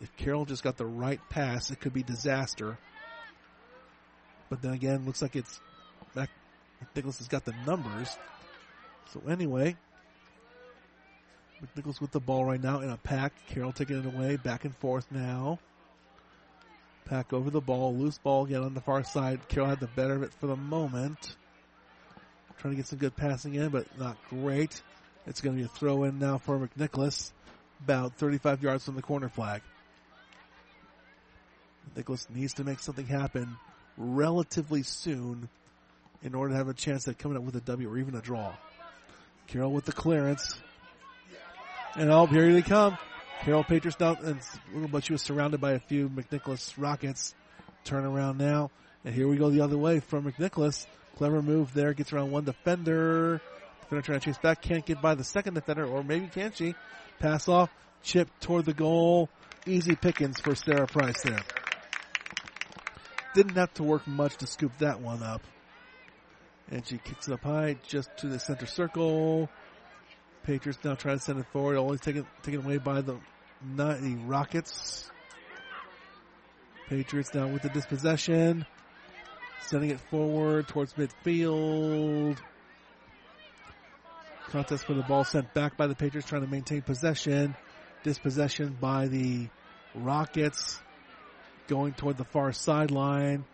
S3: If Carroll just got the right pass, it could be disaster. But then again, looks like it's Mac McNicholas has got the numbers. So anyway, McNicholas with the ball right now in a pack. Carroll taking it away, back and forth now. Pack over the ball, loose ball again on the far side. Carroll had the better of it for the moment. Trying to get some good passing in, but not great. It's going to be a throw in now for McNicholas, about 35 yards from the corner flag. Nicholas needs to make something happen relatively soon in order to have a chance at coming up with a W or even a draw. Carroll with the clearance. And oh, here they come. Carroll Patriots now, and but she was surrounded by a few McNicholas Rockets. Turn around now, and here we go the other way from McNicholas. Clever move there, gets around one defender. Defender trying to chase back, can't get by the second defender, or maybe can she? Pass off, chip toward the goal. Easy pickings for Sarah Price there. Didn't have to work much to scoop that one up. And she kicks it up high just to the center circle. Patriots now trying to send it forward, only taken taken away by the, the Rockets. Patriots now with the dispossession. Sending it forward towards midfield. Contest for the ball sent back by the Patriots trying to maintain possession. Dispossession by the Rockets. Going toward the far sideline.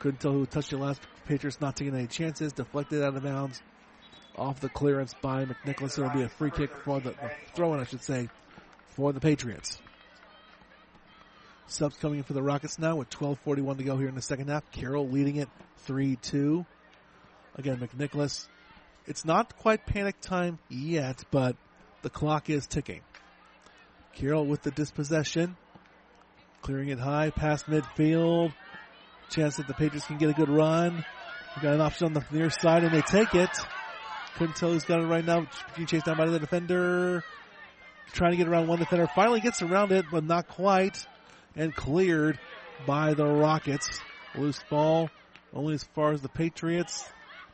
S3: Couldn't tell who touched it last. Patriots not taking any chances. Deflected out of bounds. Off the clearance by McNicholas. It'll be a free kick for the, the throw I should say, for the Patriots. Subs coming in for the Rockets now with 12.41 to go here in the second half. Carroll leading it 3-2. Again, McNicholas. It's not quite panic time yet, but the clock is ticking. Carroll with the dispossession. Clearing it high past midfield. Chance that the Patriots can get a good run. We got an option on the near side and they take it. Couldn't tell who's got it right now. Being chased down by the defender. Trying to get around one defender. Finally gets around it, but not quite. And cleared by the Rockets. Loose ball. Only as far as the Patriots.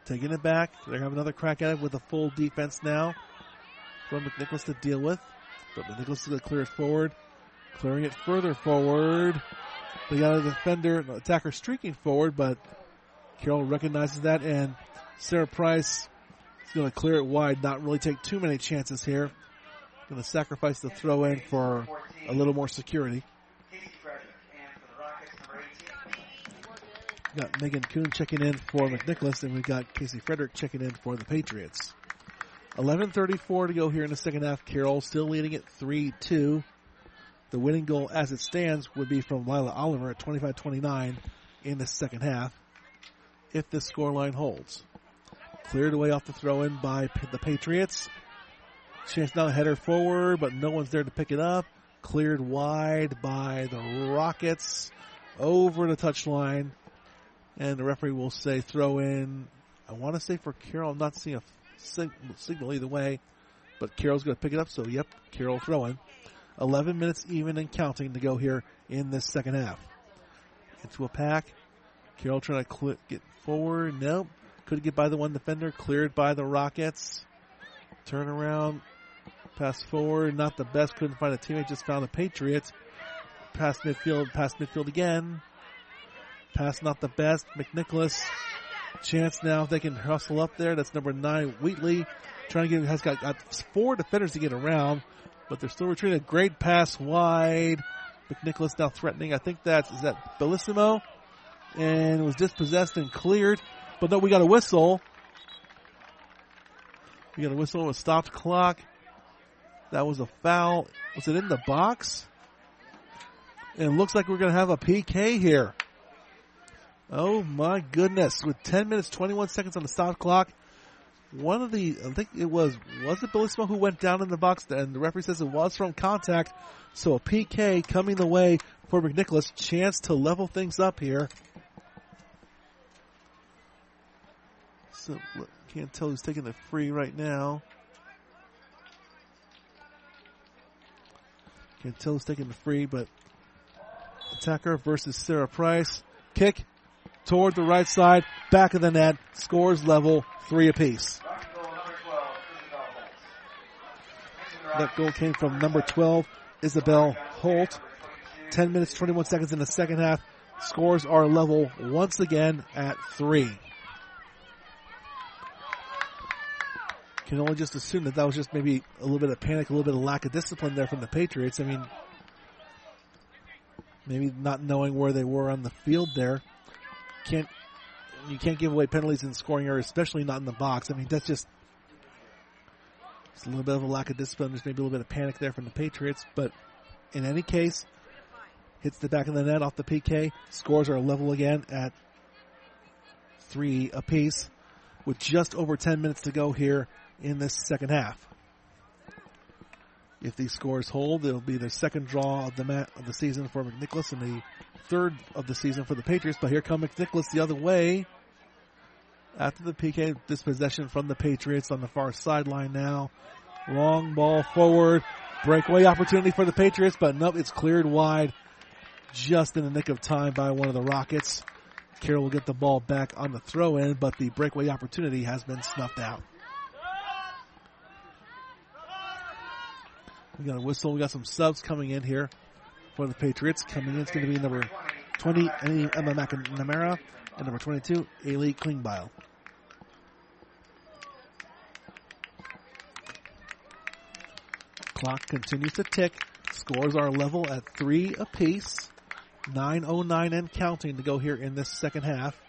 S3: Taking it back. They have another crack at it with a full defense now. From McNicholas to deal with. But McNicholas is to clear forward. Clearing it further forward. They got a defender, attacker streaking forward, but Carroll recognizes that and Sarah Price is going to clear it wide, not really take too many chances here. Going to sacrifice the throw in for a little more security. Got Megan Kuhn checking in for McNicholas, and we've got Casey Frederick checking in for the Patriots. 11.34 to go here in the second half. Carroll still leading it 3-2. The winning goal as it stands would be from Lila Oliver at 25-29 in the second half. if this scoreline holds. Cleared away off the throw in by the Patriots. Chance now header forward, but no one's there to pick it up. Cleared wide by the Rockets over the touchline. And the referee will say throw in. I want to say for Carroll, I'm not seeing a sig- signal either way, but Carroll's going to pick it up. So, yep, Carroll throwing. 11 minutes even and counting to go here in this second half. Into a pack. Carroll trying to cl- get forward. Nope. Couldn't get by the one defender. Cleared by the Rockets. Turn around. Pass forward. Not the best. Couldn't find a teammate. Just found a Patriot. Pass midfield. Pass midfield again. Pass not the best. McNicholas. Chance now if they can hustle up there. That's number nine. Wheatley trying to get has got, got four defenders to get around, but they're still retreating. A great pass wide. McNicholas now threatening. I think that's is that Bellissimo, and was dispossessed and cleared. But no, we got a whistle. We got a whistle. A stopped clock. That was a foul. Was it in the box? And it looks like we're going to have a PK here. Oh my goodness. With 10 minutes, 21 seconds on the stop clock. One of the, I think it was, was it Billy Bellissimo who went down in the box and the referee says it was from contact. So a PK coming the way for McNicholas. Chance to level things up here. So can't tell who's taking the free right now. Can't tell who's taking the free, but attacker versus Sarah Price. Kick toward the right side, back of the net, scores level, three apiece. That goal came from number 12, Isabel Holt. 10 minutes, 21 seconds in the second half. Scores are level once again at three. Can only just assume that that was just maybe a little bit of panic, a little bit of lack of discipline there from the Patriots. I mean, maybe not knowing where they were on the field there. Can't you can't give away penalties in scoring areas, especially not in the box. I mean, that's just it's a little bit of a lack of discipline. There's maybe a little bit of panic there from the Patriots, but in any case, hits the back of the net off the PK. Scores are level again at three apiece, with just over 10 minutes to go here in this second half. If these scores hold, it'll be the second draw of the mat of the season for McNicholas and the third of the season for the Patriots. But here comes McNicholas the other way. After the PK dispossession from the Patriots on the far sideline now. Long ball forward. Breakaway opportunity for the Patriots, but nope, it's cleared wide just in the nick of time by one of the Rockets. Carroll will get the ball back on the throw in, but the breakaway opportunity has been snuffed out. We got a whistle. We got some subs coming in here for the Patriots. Coming in, it's going to be number 20, Emma McNamara, and number 22, Ailey Klingbeil. Clock continues to tick. Scores are level at three apiece. 9.09 and counting to go here in this second half.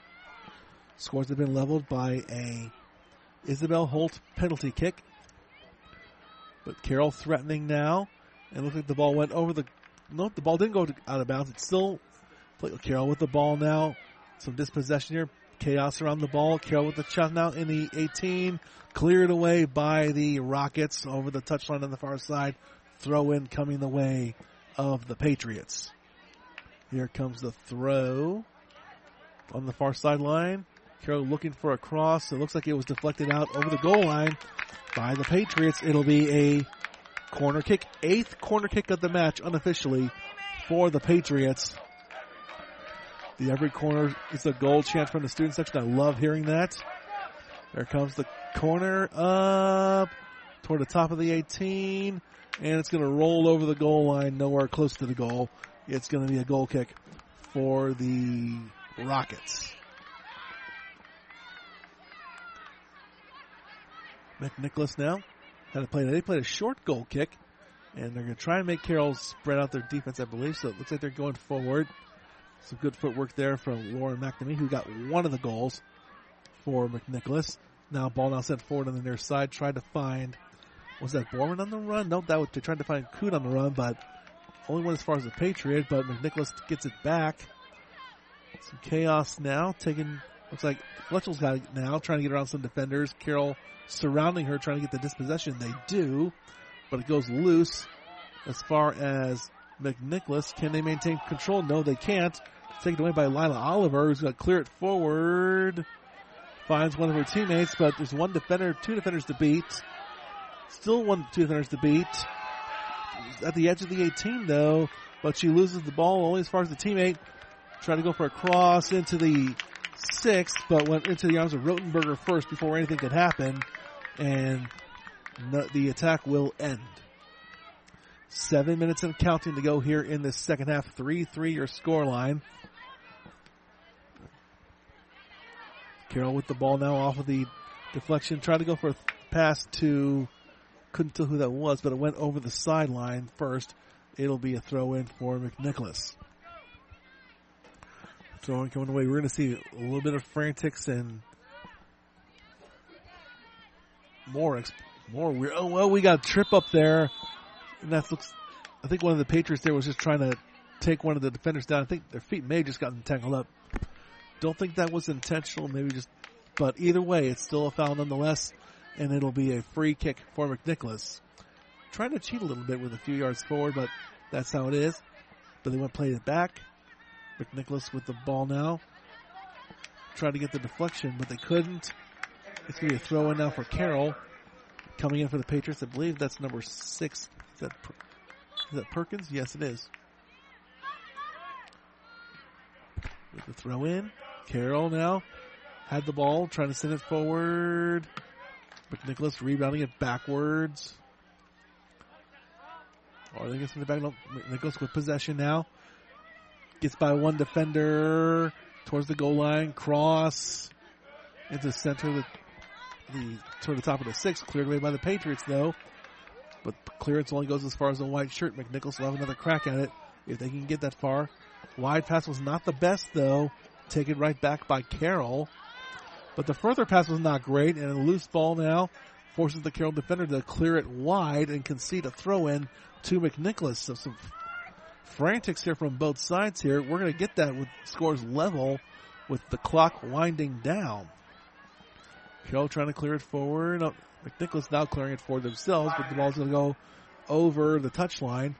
S3: Scores have been leveled by a Isabel Holt penalty kick. But Carroll threatening now. And looks like the ball went over the. No, the ball didn't go out of bounds. It's still Carroll with the ball now. Some dispossession here. Chaos around the ball. Carroll with the shot now in the 18. Cleared away by the Rockets over the touchline on the far side. Throw in coming the way of the Patriots. Here comes the throw on the far sideline. Carroll looking for a cross. It looks like it was deflected out over the goal line by the Patriots. It'll be a corner kick, eighth corner kick of the match unofficially for the Patriots. The every corner is a goal chant from the student section. I love hearing that. There comes the corner up toward the top of the 18, and it's going to roll over the goal line, nowhere close to the goal. It's going to be a goal kick for the Rockets. McNicholas now had to play. They played a short goal kick, and they're going to try and make Carroll spread out their defense, I believe. So it looks like they're going forward. Some good footwork there from Lauren McNamee, who got one of the goals for McNicholas. Now ball now sent forward on the near side. Tried to find was that Borman on the run? No, that was they to find Coot on the run, but only went as far as the Patriot. But McNicholas gets it back. Some chaos now, taking Looks like Fletchel's got it now, trying to get around some defenders. Carroll surrounding her, trying to get the dispossession. They do, but it goes loose as far as McNicholas. Can they maintain control? No, they can't. Taken away by Lila Oliver, who's going to clear it forward. Finds one of her teammates, but there's one defender, two defenders to beat. Still one, two defenders to beat. At the edge of the 18 though, but she loses the ball only as far as the teammate. Trying to go for a cross into the six, but went into the arms of Rotenberger first before anything could happen, and the attack will end. Seven minutes and counting to go here in the second half. 3-3 your score line. Carroll with the ball now off of the deflection. Tried to go for a pass to, couldn't tell who that was, but it went over the sideline first. It'll be a throw in for McNicholas. Throwing coming away. We're going to see a little bit of frantics and more, more weird. Oh, well, we got a trip up there. And that looks, I think one of the Patriots there was just trying to take one of the defenders down. I think their feet may have just gotten tangled up. Don't think that was intentional. Maybe just, but either way, it's still a foul nonetheless, and it'll be a free kick for McNicholas. Trying to cheat a little bit with a few yards forward, but that's how it is. But they went play it back. McNicholas with the ball now. Tried to get the deflection, but they couldn't. It's going to be a throw in now for Carroll. Coming in for the Patriots. I believe that's number six. Is that, is that Perkins? Yes, it is. The throw in. Carroll now had the ball, trying to send it forward. McNicholas rebounding it backwards. Or they get in the back. No, McNicholas with possession now. Gets by one defender towards the goal line. Cross into center the, the toward the top of the six. Cleared away by the Patriots though. But clearance only goes as far as the white shirt. McNicholas will have another crack at it if they can get that far. Wide pass was not the best though. Taken right back by Carroll. But the further pass was not great and a loose ball now forces the Carroll defender to clear it wide and concede a throw in to McNicholas. So some frantics here from both sides here. We're going to get that with scores level with the clock winding down. Carroll trying to clear it forward. Oh, McNicholas now clearing it for themselves, but the ball's going to go over the touchline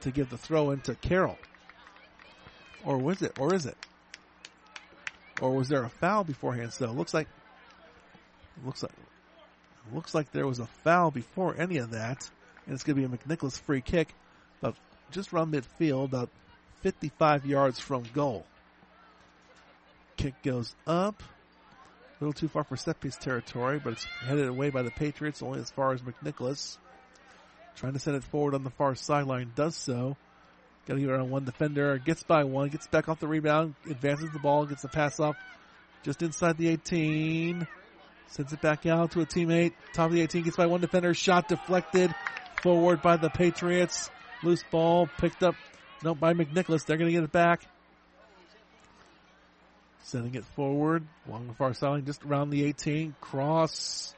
S3: to give the throw in to Carroll. Or was it? Or is it? Or was there a foul beforehand? So it looks like looks like looks like there was a foul before any of that, and it's going to be a McNicholas free kick, but just around midfield, about 55 yards from goal. Kick goes up, a little too far for set piece territory, but it's headed away by the Patriots, only as far as McNicholas. Trying to send it forward on the far sideline, does so. Got to get around one defender, gets by one, gets back off the rebound, advances the ball, gets the pass off just inside the 18. Sends it back out to a teammate. Top of the 18 gets by one defender. Shot deflected forward by the Patriots. Loose ball picked up no by McNicholas. They're going to get it back. Sending it forward along the far sideline, just around the 18. Cross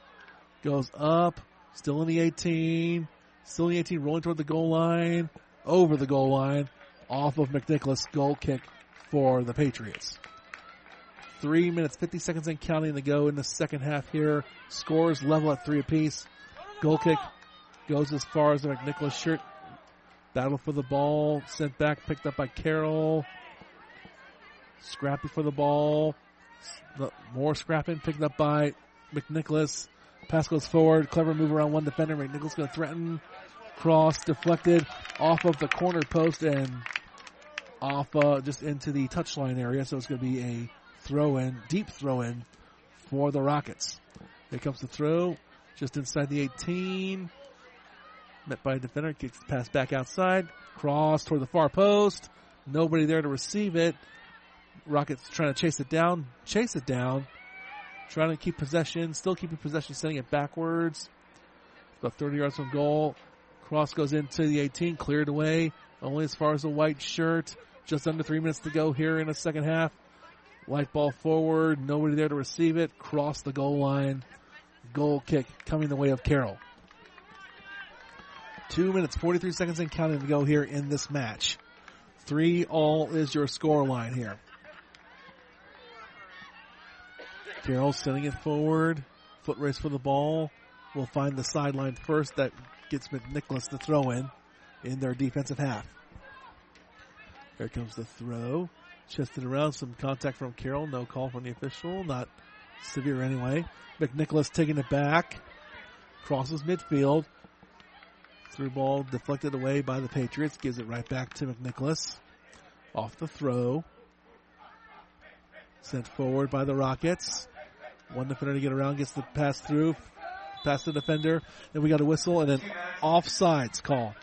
S3: goes up. Still in the 18. Still in the 18, rolling toward the goal line. Over the goal line. Off of McNicholas. Goal kick for the Patriots. Three minutes, 50 seconds and counting to go in the second half here. Scores level at three apiece. Goal kick goes as far as the McNicholas shirt. Battle for the ball. Sent back, picked up by Carroll. Scrappy for the ball. More scrapping, picked up by McNicholas. Pass goes forward. Clever move around one defender. McNicholas going to threaten. Cross deflected off of the corner post and off uh, just into the touchline area. So it's going to be a throw in, deep throw in for the Rockets. Here comes the throw just inside the 18. Met by a defender, kicks the pass back outside. Cross toward the far post. Nobody there to receive it. Rockets trying to chase it down, chase it down, trying to keep possession, still keeping possession, sending it backwards. About 30 yards from goal. Cross goes into the 18, cleared away, only as far as the white shirt. Just under three minutes to go here in the second half. White ball forward, nobody there to receive it. Cross the goal line. Goal kick coming the way of Carroll. Two minutes, 43 seconds and counting to go here in this match. Three all is your score line here. Carroll sending it forward. Foot race for the ball. Will find the sideline first. That gets McNicholas the throw in in their defensive half. Here comes the throw. Chested around. Some contact from Carroll. No call from the official. Not severe anyway. McNicholas taking it back. Crosses midfield. Through ball deflected away by the Patriots. Gives it right back to McNicholas. Off the throw. Sent forward by the Rockets. One defender to get around, gets the pass through, past the defender. Then we got a whistle and an offsides call.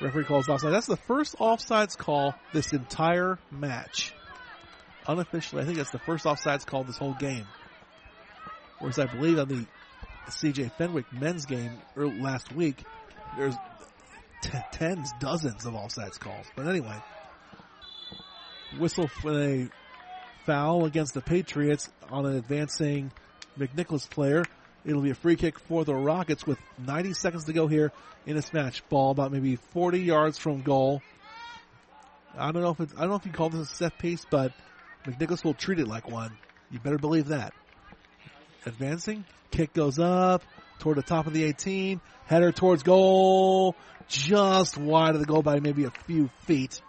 S3: Referee calls offside. That's the first offsides call this entire match. Unofficially, I think that's the first offsides call this whole game. Whereas I believe on the CJ Fenwick men's game er, last week, there's t- tens, dozens of offsides calls. But anyway, whistle for a foul against the Patriots on an advancing McNicholas player. It'll be a free kick for the Rockets with 90 seconds to go here in this match. Ball about maybe 40 yards from goal. I don't know if I don't know if you call this a set piece, but McNicholas will treat it like one. You better believe that. Advancing, kick goes up toward the top of the 18, header towards goal, just wide of the goal by maybe a few feet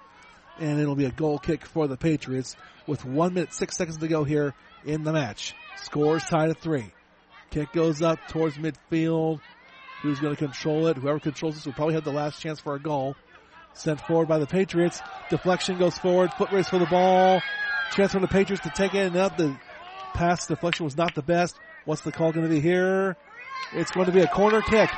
S3: and it'll be a goal kick for the Patriots with one minute, six seconds to go here in the match. Scores tied at three. Kick goes up towards midfield. Who's going to control it? Whoever controls this will probably have the last chance for a goal. Sent forward by the Patriots. Deflection goes forward. Foot race for the ball. Chance for the Patriots to take it and up. The pass deflection was not the best. What's the call going to be here? It's going to be a corner kick.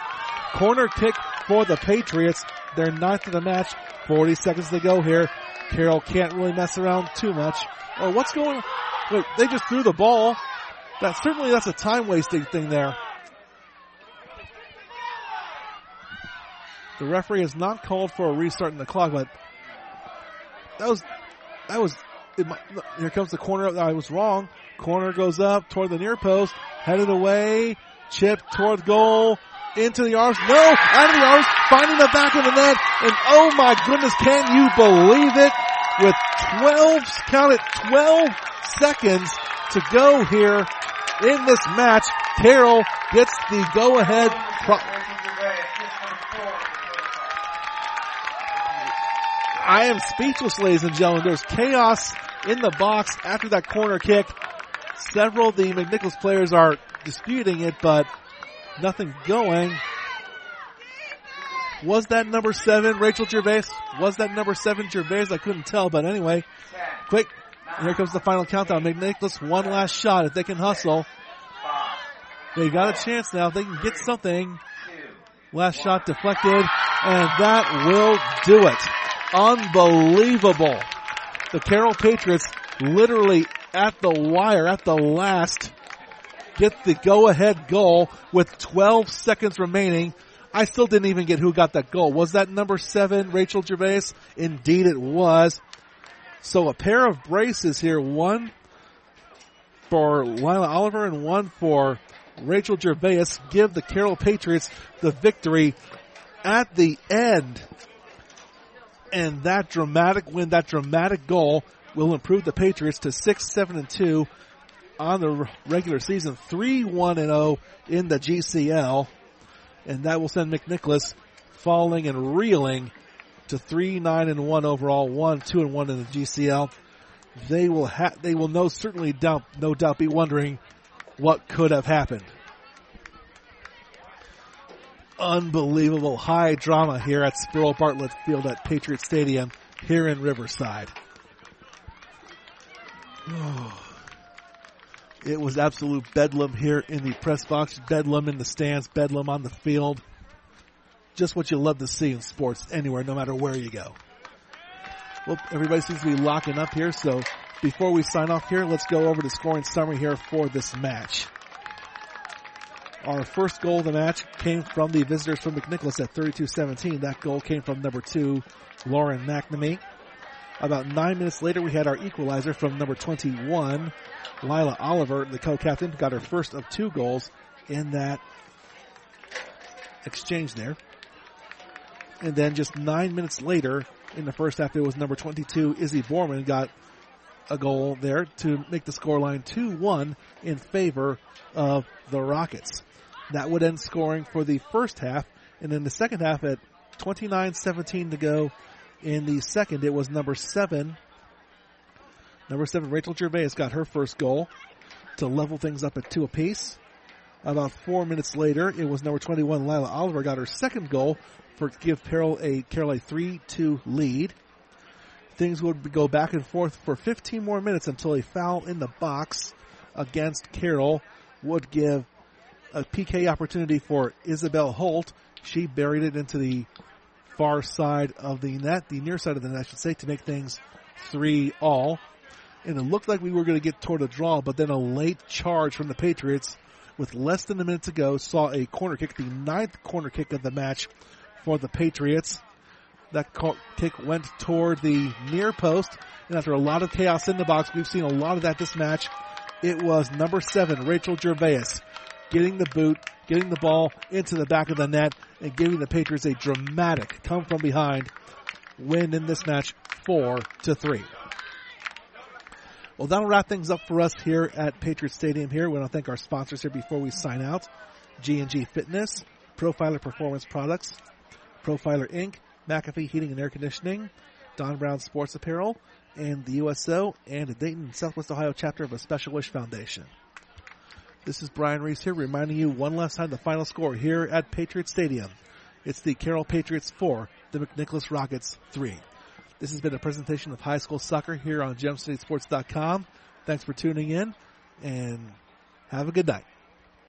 S3: Corner kick for the Patriots. Their ninth of the match. 40 seconds to go here. Carroll can't really mess around too much. Oh, what's going on? Wait, they just threw the ball. That certainly that's a time wasting thing there. The referee has not called for a restart in the clock, but that was that was. Here comes the corner. I was wrong. Corner goes up toward the near post, headed away, chip toward goal, into the arms. No, out of the arms, finding the back of the net, and oh my goodness, can you believe it? With 12, count it, 12 seconds to go here in this match, Carroll gets the go ahead. Pro- I am speechless, ladies and gentlemen. There's chaos in the box after that corner kick. Several of the McNichols players are disputing it, but nothing going. Was that number seven Rachel Gervais? Was that number seven Gervais? I couldn't tell, but anyway, quick. Here comes the final countdown. McNicholas, one last shot. If they can hustle, they got a chance now. If they can get something. Last shot deflected, and that will do it. Unbelievable. The Carroll Patriots literally at the wire, at the last, get the go ahead goal with 12 seconds remaining. I still didn't even get who got that goal. Was that number seven, Rachel Gervais? Indeed it was. So a pair of braces here, one for Lila Oliver and one for Rachel Gervais give the Carroll Patriots the victory at the end. And that dramatic win, that dramatic goal will improve the Patriots to 6, 7, and 2 on the regular season, 3, 1, and 0 in the GCL. And that will send McNicholas falling and reeling to 3, 9, and 1 overall, 1, 2, and 1 in the GCL. They will ha- they will no certainly doubt, no doubt be wondering what could have happened. Unbelievable high drama here at Sparrow Bartlett Field at Patriot Stadium here in Riverside. It was absolute bedlam here in the press box, bedlam in the stands, bedlam on the field. Just what you love to see in sports anywhere, no matter where you go. Well, everybody seems to be locking up here, so before we sign off here, let's go over the scoring summary here for this match. Our first goal of the match came from the visitors from McNicholas at 32-17. That goal came from number two, Lauren McNamee. About nine minutes later, we had our equalizer from number 21, Lila Oliver, the co-captain, got her first of two goals in that exchange there. And then just nine minutes later, in the first half, it was number 22, Izzy Borman, got a goal there to make the scoreline 2-1 in favor of the Rockets. That would end scoring for the first half, and in the second half at 29-17 to go in the second, it was number seven. Number seven, Rachel Gervais got her first goal to level things up at two apiece. About four minutes later, it was number 21, Lila Oliver, got her second goal for give Carroll a Carroll a 3-2 lead. Things would go back and forth for 15 more minutes until a foul in the box against Carroll would give a PK opportunity for Isabel Holt. She buried it into the far side of the net, the near side of the net, I should say, to make things three all. And it looked like we were going to get toward a draw, but then a late charge from the Patriots with less than a minute to go saw a corner kick, the ninth corner kick of the match for the Patriots. That kick went toward the near post, and after a lot of chaos in the box, we've seen a lot of that this match. It was number seven, Rachel Gervais, getting the boot, getting the ball into the back of the net, and giving the Patriots a dramatic come from behind win in this match, four to three. Well, that'll wrap things up for us here at Patriot Stadium. Here, we want to thank our sponsors here before we sign out: G&G Fitness, Profiler Performance Products, Profiler Inc., McAfee Heating and Air Conditioning, Don Brown Sports Apparel, and the USO and the Dayton Southwest Ohio chapter of the Special Wish Foundation. This is Brian Reese here reminding you one last time the final score here at Patriot Stadium. It's the Carroll Patriots 4, the McNicholas Rockets 3. This has been a presentation of high school soccer here on GemCitySports.com. Thanks for tuning in and have a good night.